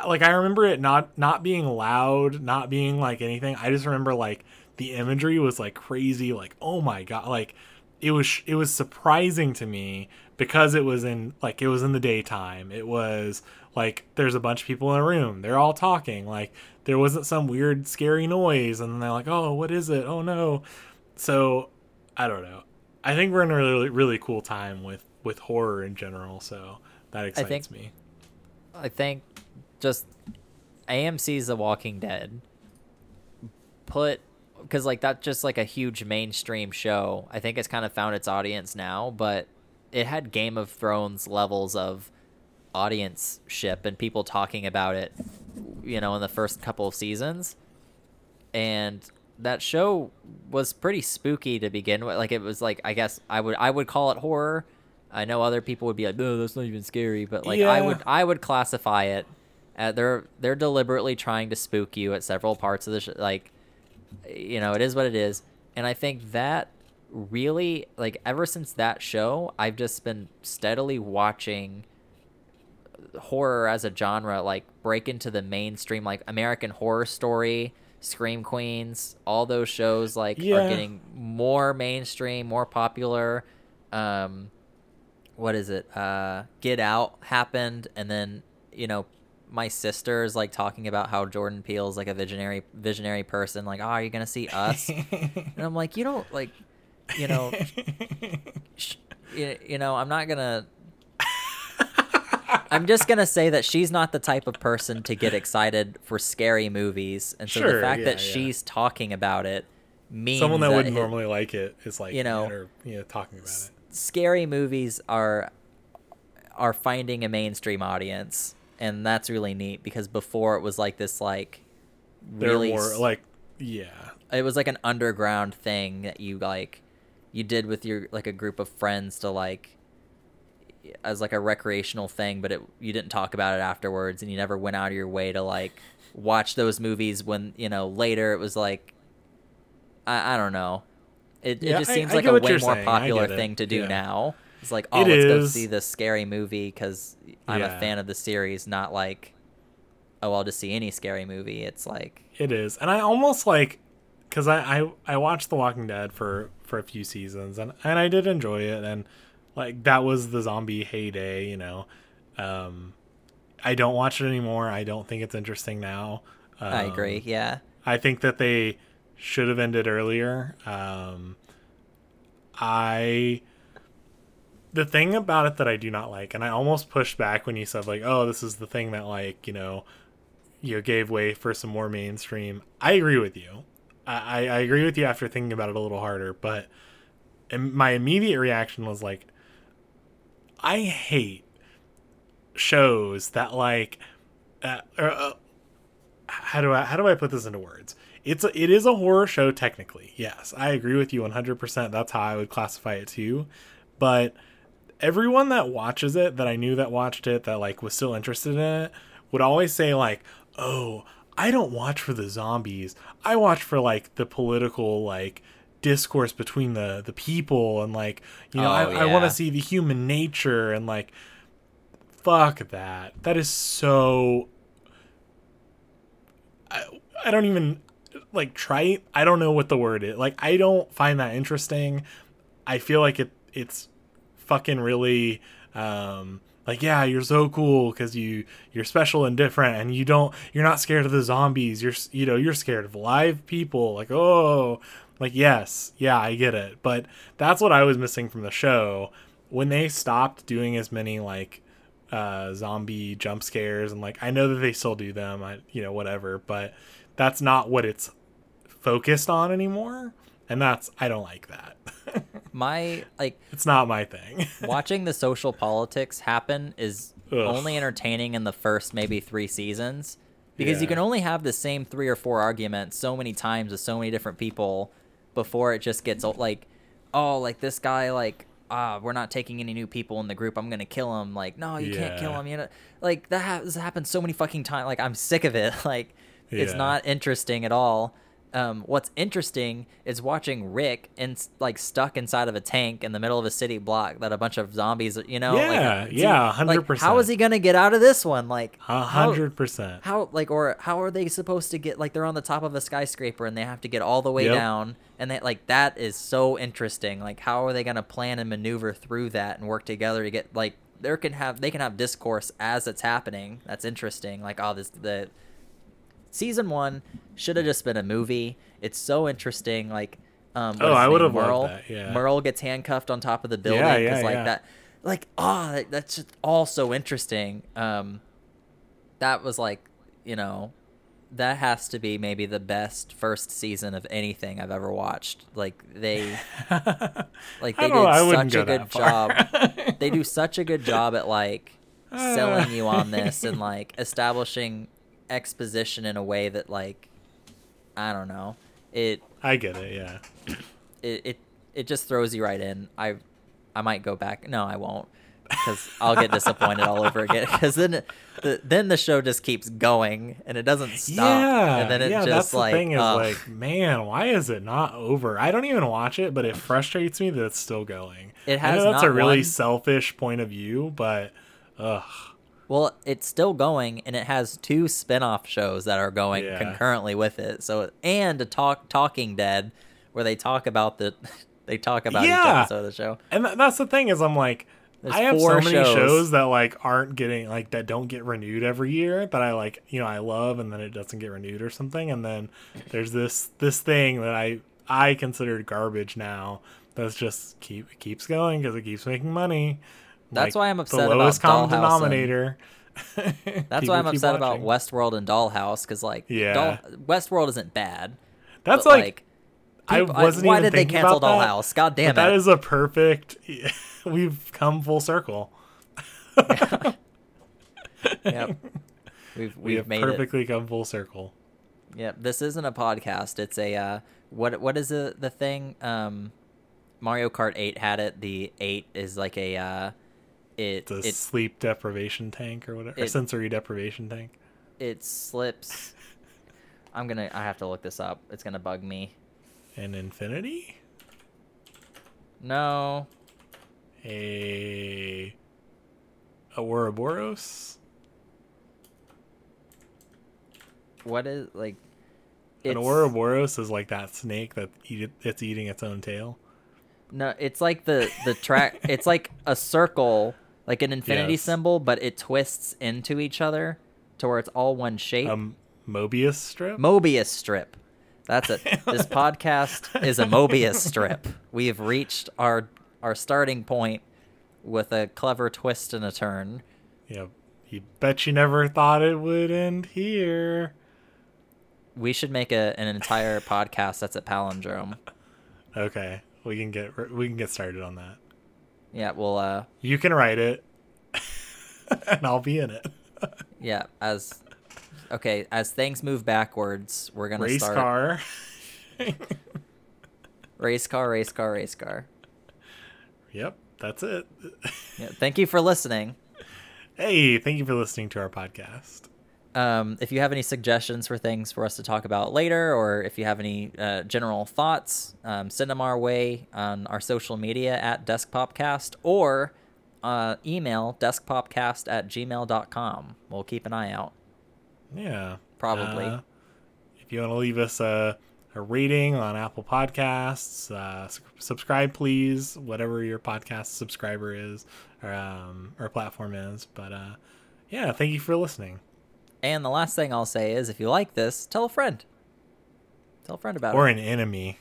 A: like I remember it not not being loud, not being like anything. I just remember like the imagery was like crazy, like oh my god, like it was it was surprising to me because it was in like it was in the daytime. It was like there's a bunch of people in a room. They're all talking. Like there wasn't some weird scary noise and they're like, "Oh, what is it? Oh no." So, I don't know. I think we're in a really really cool time with with horror in general, so that excites
B: think-
A: me.
B: I think just AMC's The Walking Dead put because like that's just like a huge mainstream show. I think it's kind of found its audience now, but it had Game of Thrones levels of audience ship and people talking about it, you know, in the first couple of seasons. And that show was pretty spooky to begin with. Like it was like I guess I would I would call it horror. I know other people would be like, "No, that's not even scary," but like I would I would classify it. Uh, they're they're deliberately trying to spook you at several parts of the sh- like, you know, it is what it is, and I think that really like ever since that show, I've just been steadily watching horror as a genre like break into the mainstream like American Horror Story, Scream Queens, all those shows like
A: Yeah.
B: are getting more mainstream, more popular. Um what is it? Uh Get Out happened and then, you know, my sister's like talking about how Jordan Peele's like a visionary visionary person like, ah, "Oh, are you going to see us?" and I'm like, "You don't like you know, sh- you, you know, I'm not going to I'm just gonna say that she's not the type of person to get excited for scary movies, and so the fact
A: yeah,
B: that
A: yeah.
B: she's talking about it memes
A: Someone that, wouldn't
B: hit-
A: normally like it is like
B: you know,
A: or you know talking about it.
B: scary movies are are finding a mainstream audience and that's really neat because before it was like this like
A: They're
B: really
A: more like yeah.
B: it was like an underground thing that you like you did with your like a group of friends to like as like a recreational thing but it you didn't talk about it afterwards and you never went out of your way to like watch those movies when you know later it was like i, I don't know it,
A: Yeah,
B: it just seems
A: I
B: like
A: get
B: a way more
A: saying.
B: Popular thing to do
A: Yeah.
B: now it's like oh
A: It
B: let's go see this scary movie because i'm
A: Yeah.
B: a fan of the series not like oh i'll just see any scary movie it's like
A: It is, and I almost like because I, I I watched The Walking Dead for for a few seasons, and and I did enjoy it, and like that was the zombie heyday, you know. Um, I don't watch it anymore. I don't think it's interesting now. Um,
B: i agree yeah
A: I think that they should have ended earlier. Um, I the thing about it that I do not like, and I almost pushed back when you said like, "Oh, this is the thing that like you know, you know, gave way for some more mainstream." I agree with you. I, I agree with you after thinking about it a little harder, but my immediate reaction was like, I hate shows that like, uh, uh, how do I how do I put this into words? It's a, it is a horror show technically. Yes, I agree with you 100%. That's how I would classify it too. But everyone that watches it that I knew that watched it that like was still interested in it would always say like, "Oh, I don't watch for the zombies. I watch for like the political like discourse between the the people and like, you know, I,
B: Oh,
A: I want to see the human nature and like fuck that. That is so I, I don't even like try I don't know what the word is. Like I don't find that interesting. I feel like it it's fucking really um like yeah you're so cool because you you're special and different and you don't you're not scared of the zombies. You're you know you're scared of live people like oh like yes yeah i get it. But that's what i was missing from the show. When they stopped doing as many like uh zombie jump scares and like i know that they still do them i you know whatever but that's not what it's focused on anymore and that's i don't like that.
B: My like
A: it's not my thing.
B: watching the social politics happen is
A: Ugh.
B: only entertaining in the first maybe three seasons because you can only have the same three or four arguments so many times with so many different people before it just gets old like oh like this guy like ah we're not taking any new people in the group. I'm gonna kill him. Like no you can't kill him. You know like that has happened so many fucking times like i'm sick of it. Like it's
A: Yeah.
B: not interesting at all um, what's interesting is watching Rick and like stuck inside of a tank in the middle of a city block that a bunch of zombies, you know,
A: Yeah,
B: like,
A: yeah,
B: like,
A: 100%.
B: how is he gonna get out of this one? Like,
A: A hundred percent.
B: how like or how are they supposed to get like they're on the top of a skyscraper and they have to get all the way
A: Yep.
B: down and they like that is so interesting like how are they going to plan and maneuver through that and work together to get like there can have they can have discourse as it's happening that's interesting like oh this the season one should have just been a movie it's so interesting like um
A: Oh, I would've loved
B: Merle
A: that, yeah.
B: Merle gets handcuffed on top of the building
A: Yeah, yeah,
B: like that like oh that, that's just all so interesting um that was like you know that has to be maybe the best first season of anything I've ever watched. Like they like they
A: don't know,
B: did such a good job. they do such a good job at like selling you on this and like establishing exposition in a way that like I don't know. It
A: I get it. Yeah.
B: it it, it just throws you right in. I I might go back. No, I won't. Because I'll get disappointed all over again. Because then, the then the show just keeps going and it doesn't stop.
A: Yeah.
B: and then it
A: yeah.
B: just
A: that's
B: like,
A: the thing is like, man, why is it not over? I don't even watch it, but it frustrates me that it's still going.
B: It has
A: that's a really
B: one-
A: selfish point of view, but ugh.
B: Well, it's still going, and it has two spin-off shows that are going
A: Yeah.
B: concurrently with it. So, and a talk Talking Dead, where they talk about the, they talk about each
A: Yeah.
B: episode of the show.
A: And th- that's the thing is, I'm like,
B: There's
A: I have so many
B: shows.
A: shows. that like aren't getting like that don't get renewed every year that I like, you know, I love, and then it doesn't get renewed or something, and then there's this this thing that I I considered garbage now that's just keep keeps going because it keeps making money.
B: That's
A: Like,
B: why I'm upset
A: the
B: about
A: lowest common
B: Dollhouse and- That's why I'm upset about. Westworld and Dollhouse, because like,
A: Yeah.
B: Doll, Westworld isn't bad.
A: That's
B: but,
A: like, I wasn't
B: why
A: even
B: did they cancel
A: about that,
B: Dollhouse? God damn
A: That
B: it!
A: is a perfect. We've come full circle.
B: yep. We've
A: We
B: we've
A: have
B: made it.
A: perfectly come full circle.
B: Yep. This isn't a podcast. It's a uh, what what is the the thing? Um, Mario Kart Eight had it. The eight is like a uh, it
A: It's a
B: it
A: sleep deprivation tank or whatever, or sensory deprivation tank.
B: it slips. I'm gonna. I have to look this up. It's gonna bug me.
A: An infinity,
B: No.
A: a Ouroboros,
B: What is like?
A: an Ouroboros is like that snake that eat it's eating its own tail.
B: No, it's like the the track. it's like a circle, like an infinity
A: Yes.
B: symbol, but it twists into each other to where it's all one shape.
A: Um, Mobius strip.
B: Mobius strip. That's it. This podcast is a Mobius strip. We have reached our our starting point with a clever twist and a turn.
A: yeah, you bet you never thought it would end here.
B: We should make a, an entire podcast that's a palindrome.
A: Okay, we can get we can get started on that.
B: Yeah, well, uh,
A: You can write it, and I'll be in it.
B: yeah, as okay, as things move backwards, we're gonna
A: Race
B: start
A: car.
B: race car, race car, race car.
A: yep, that's it.
B: Yeah, thank you for listening.
A: Hey, thank you for listening to our podcast.
B: Um, if you have any suggestions for things for us to talk about later, or if you have any uh, general thoughts, um, send them our way on our social media at DeskPopcast or uh, email deskpopcast at gmail.com. We'll keep an eye out.
A: Yeah,
B: Probably.
A: Uh, if you want to leave us a, a rating on Apple Podcasts, uh, subscribe please, whatever your podcast subscriber is or um, or platform is. But uh, yeah, thank you for listening.
B: And the last thing I'll say is if you like this, tell a friend. Tell a friend about
A: Or
B: it.
A: an enemy.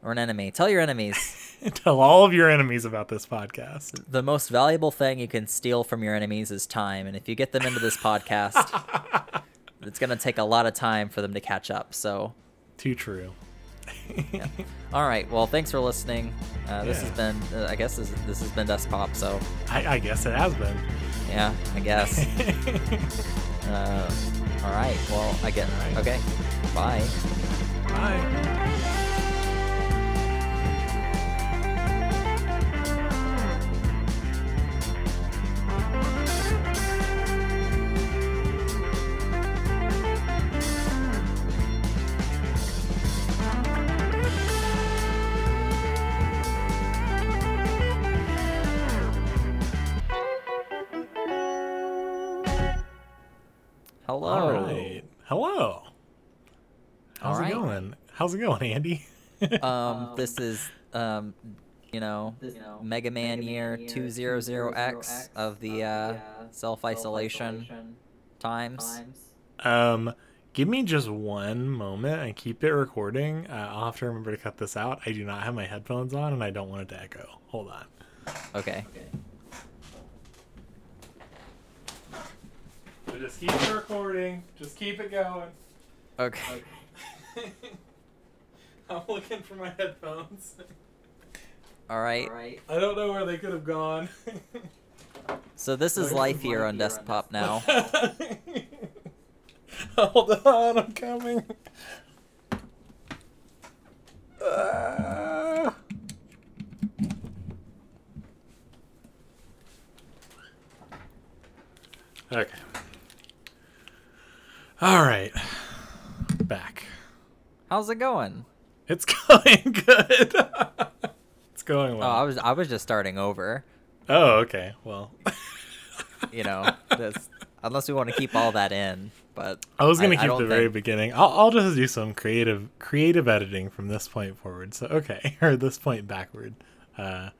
B: Or an enemy. Tell your enemies.
A: Tell all of your enemies about this podcast.
B: the most valuable thing you can steal from your enemies is time. And if you get them into this podcast, it's going to take a lot of time for them to catch up. So,
A: Too true.
B: yeah. All right. Well, thanks for listening. Uh, this
A: Yeah.
B: has been, uh, I guess, this, this has been Desk Pop. So,
A: I, I guess it has been.
B: yeah, I guess. uh, all right. Well, I get. Okay. Bye.
A: Bye. How's it going, Andy?
B: Um, this is um, you know, Mega Man year two zero zero X of the uh, self isolation times.
A: Um, give me just one moment and keep it recording. Uh, I'll have to remember to cut this out. I do not have my headphones on and I don't want it to echo. Hold on.
B: Okay.
A: So just keep it recording. Just keep it going.
B: Okay.
A: I'm looking for my headphones.
B: All right. All right.
A: I don't know where they could have gone.
B: So this is life here on desktop now.
A: Hold on, I'm coming. Ah. Okay. All right. Back.
B: How's it going?
A: It's going good. it's going well. Oh.
B: I was I was just starting over.
A: oh, okay. Well,
B: You know, this, unless we want to keep all that in. But
A: I was gonna keep
B: don't
A: the very beginning. I'll, I'll just do some creative creative editing from this point forward. So okay, or this point backward. Uh,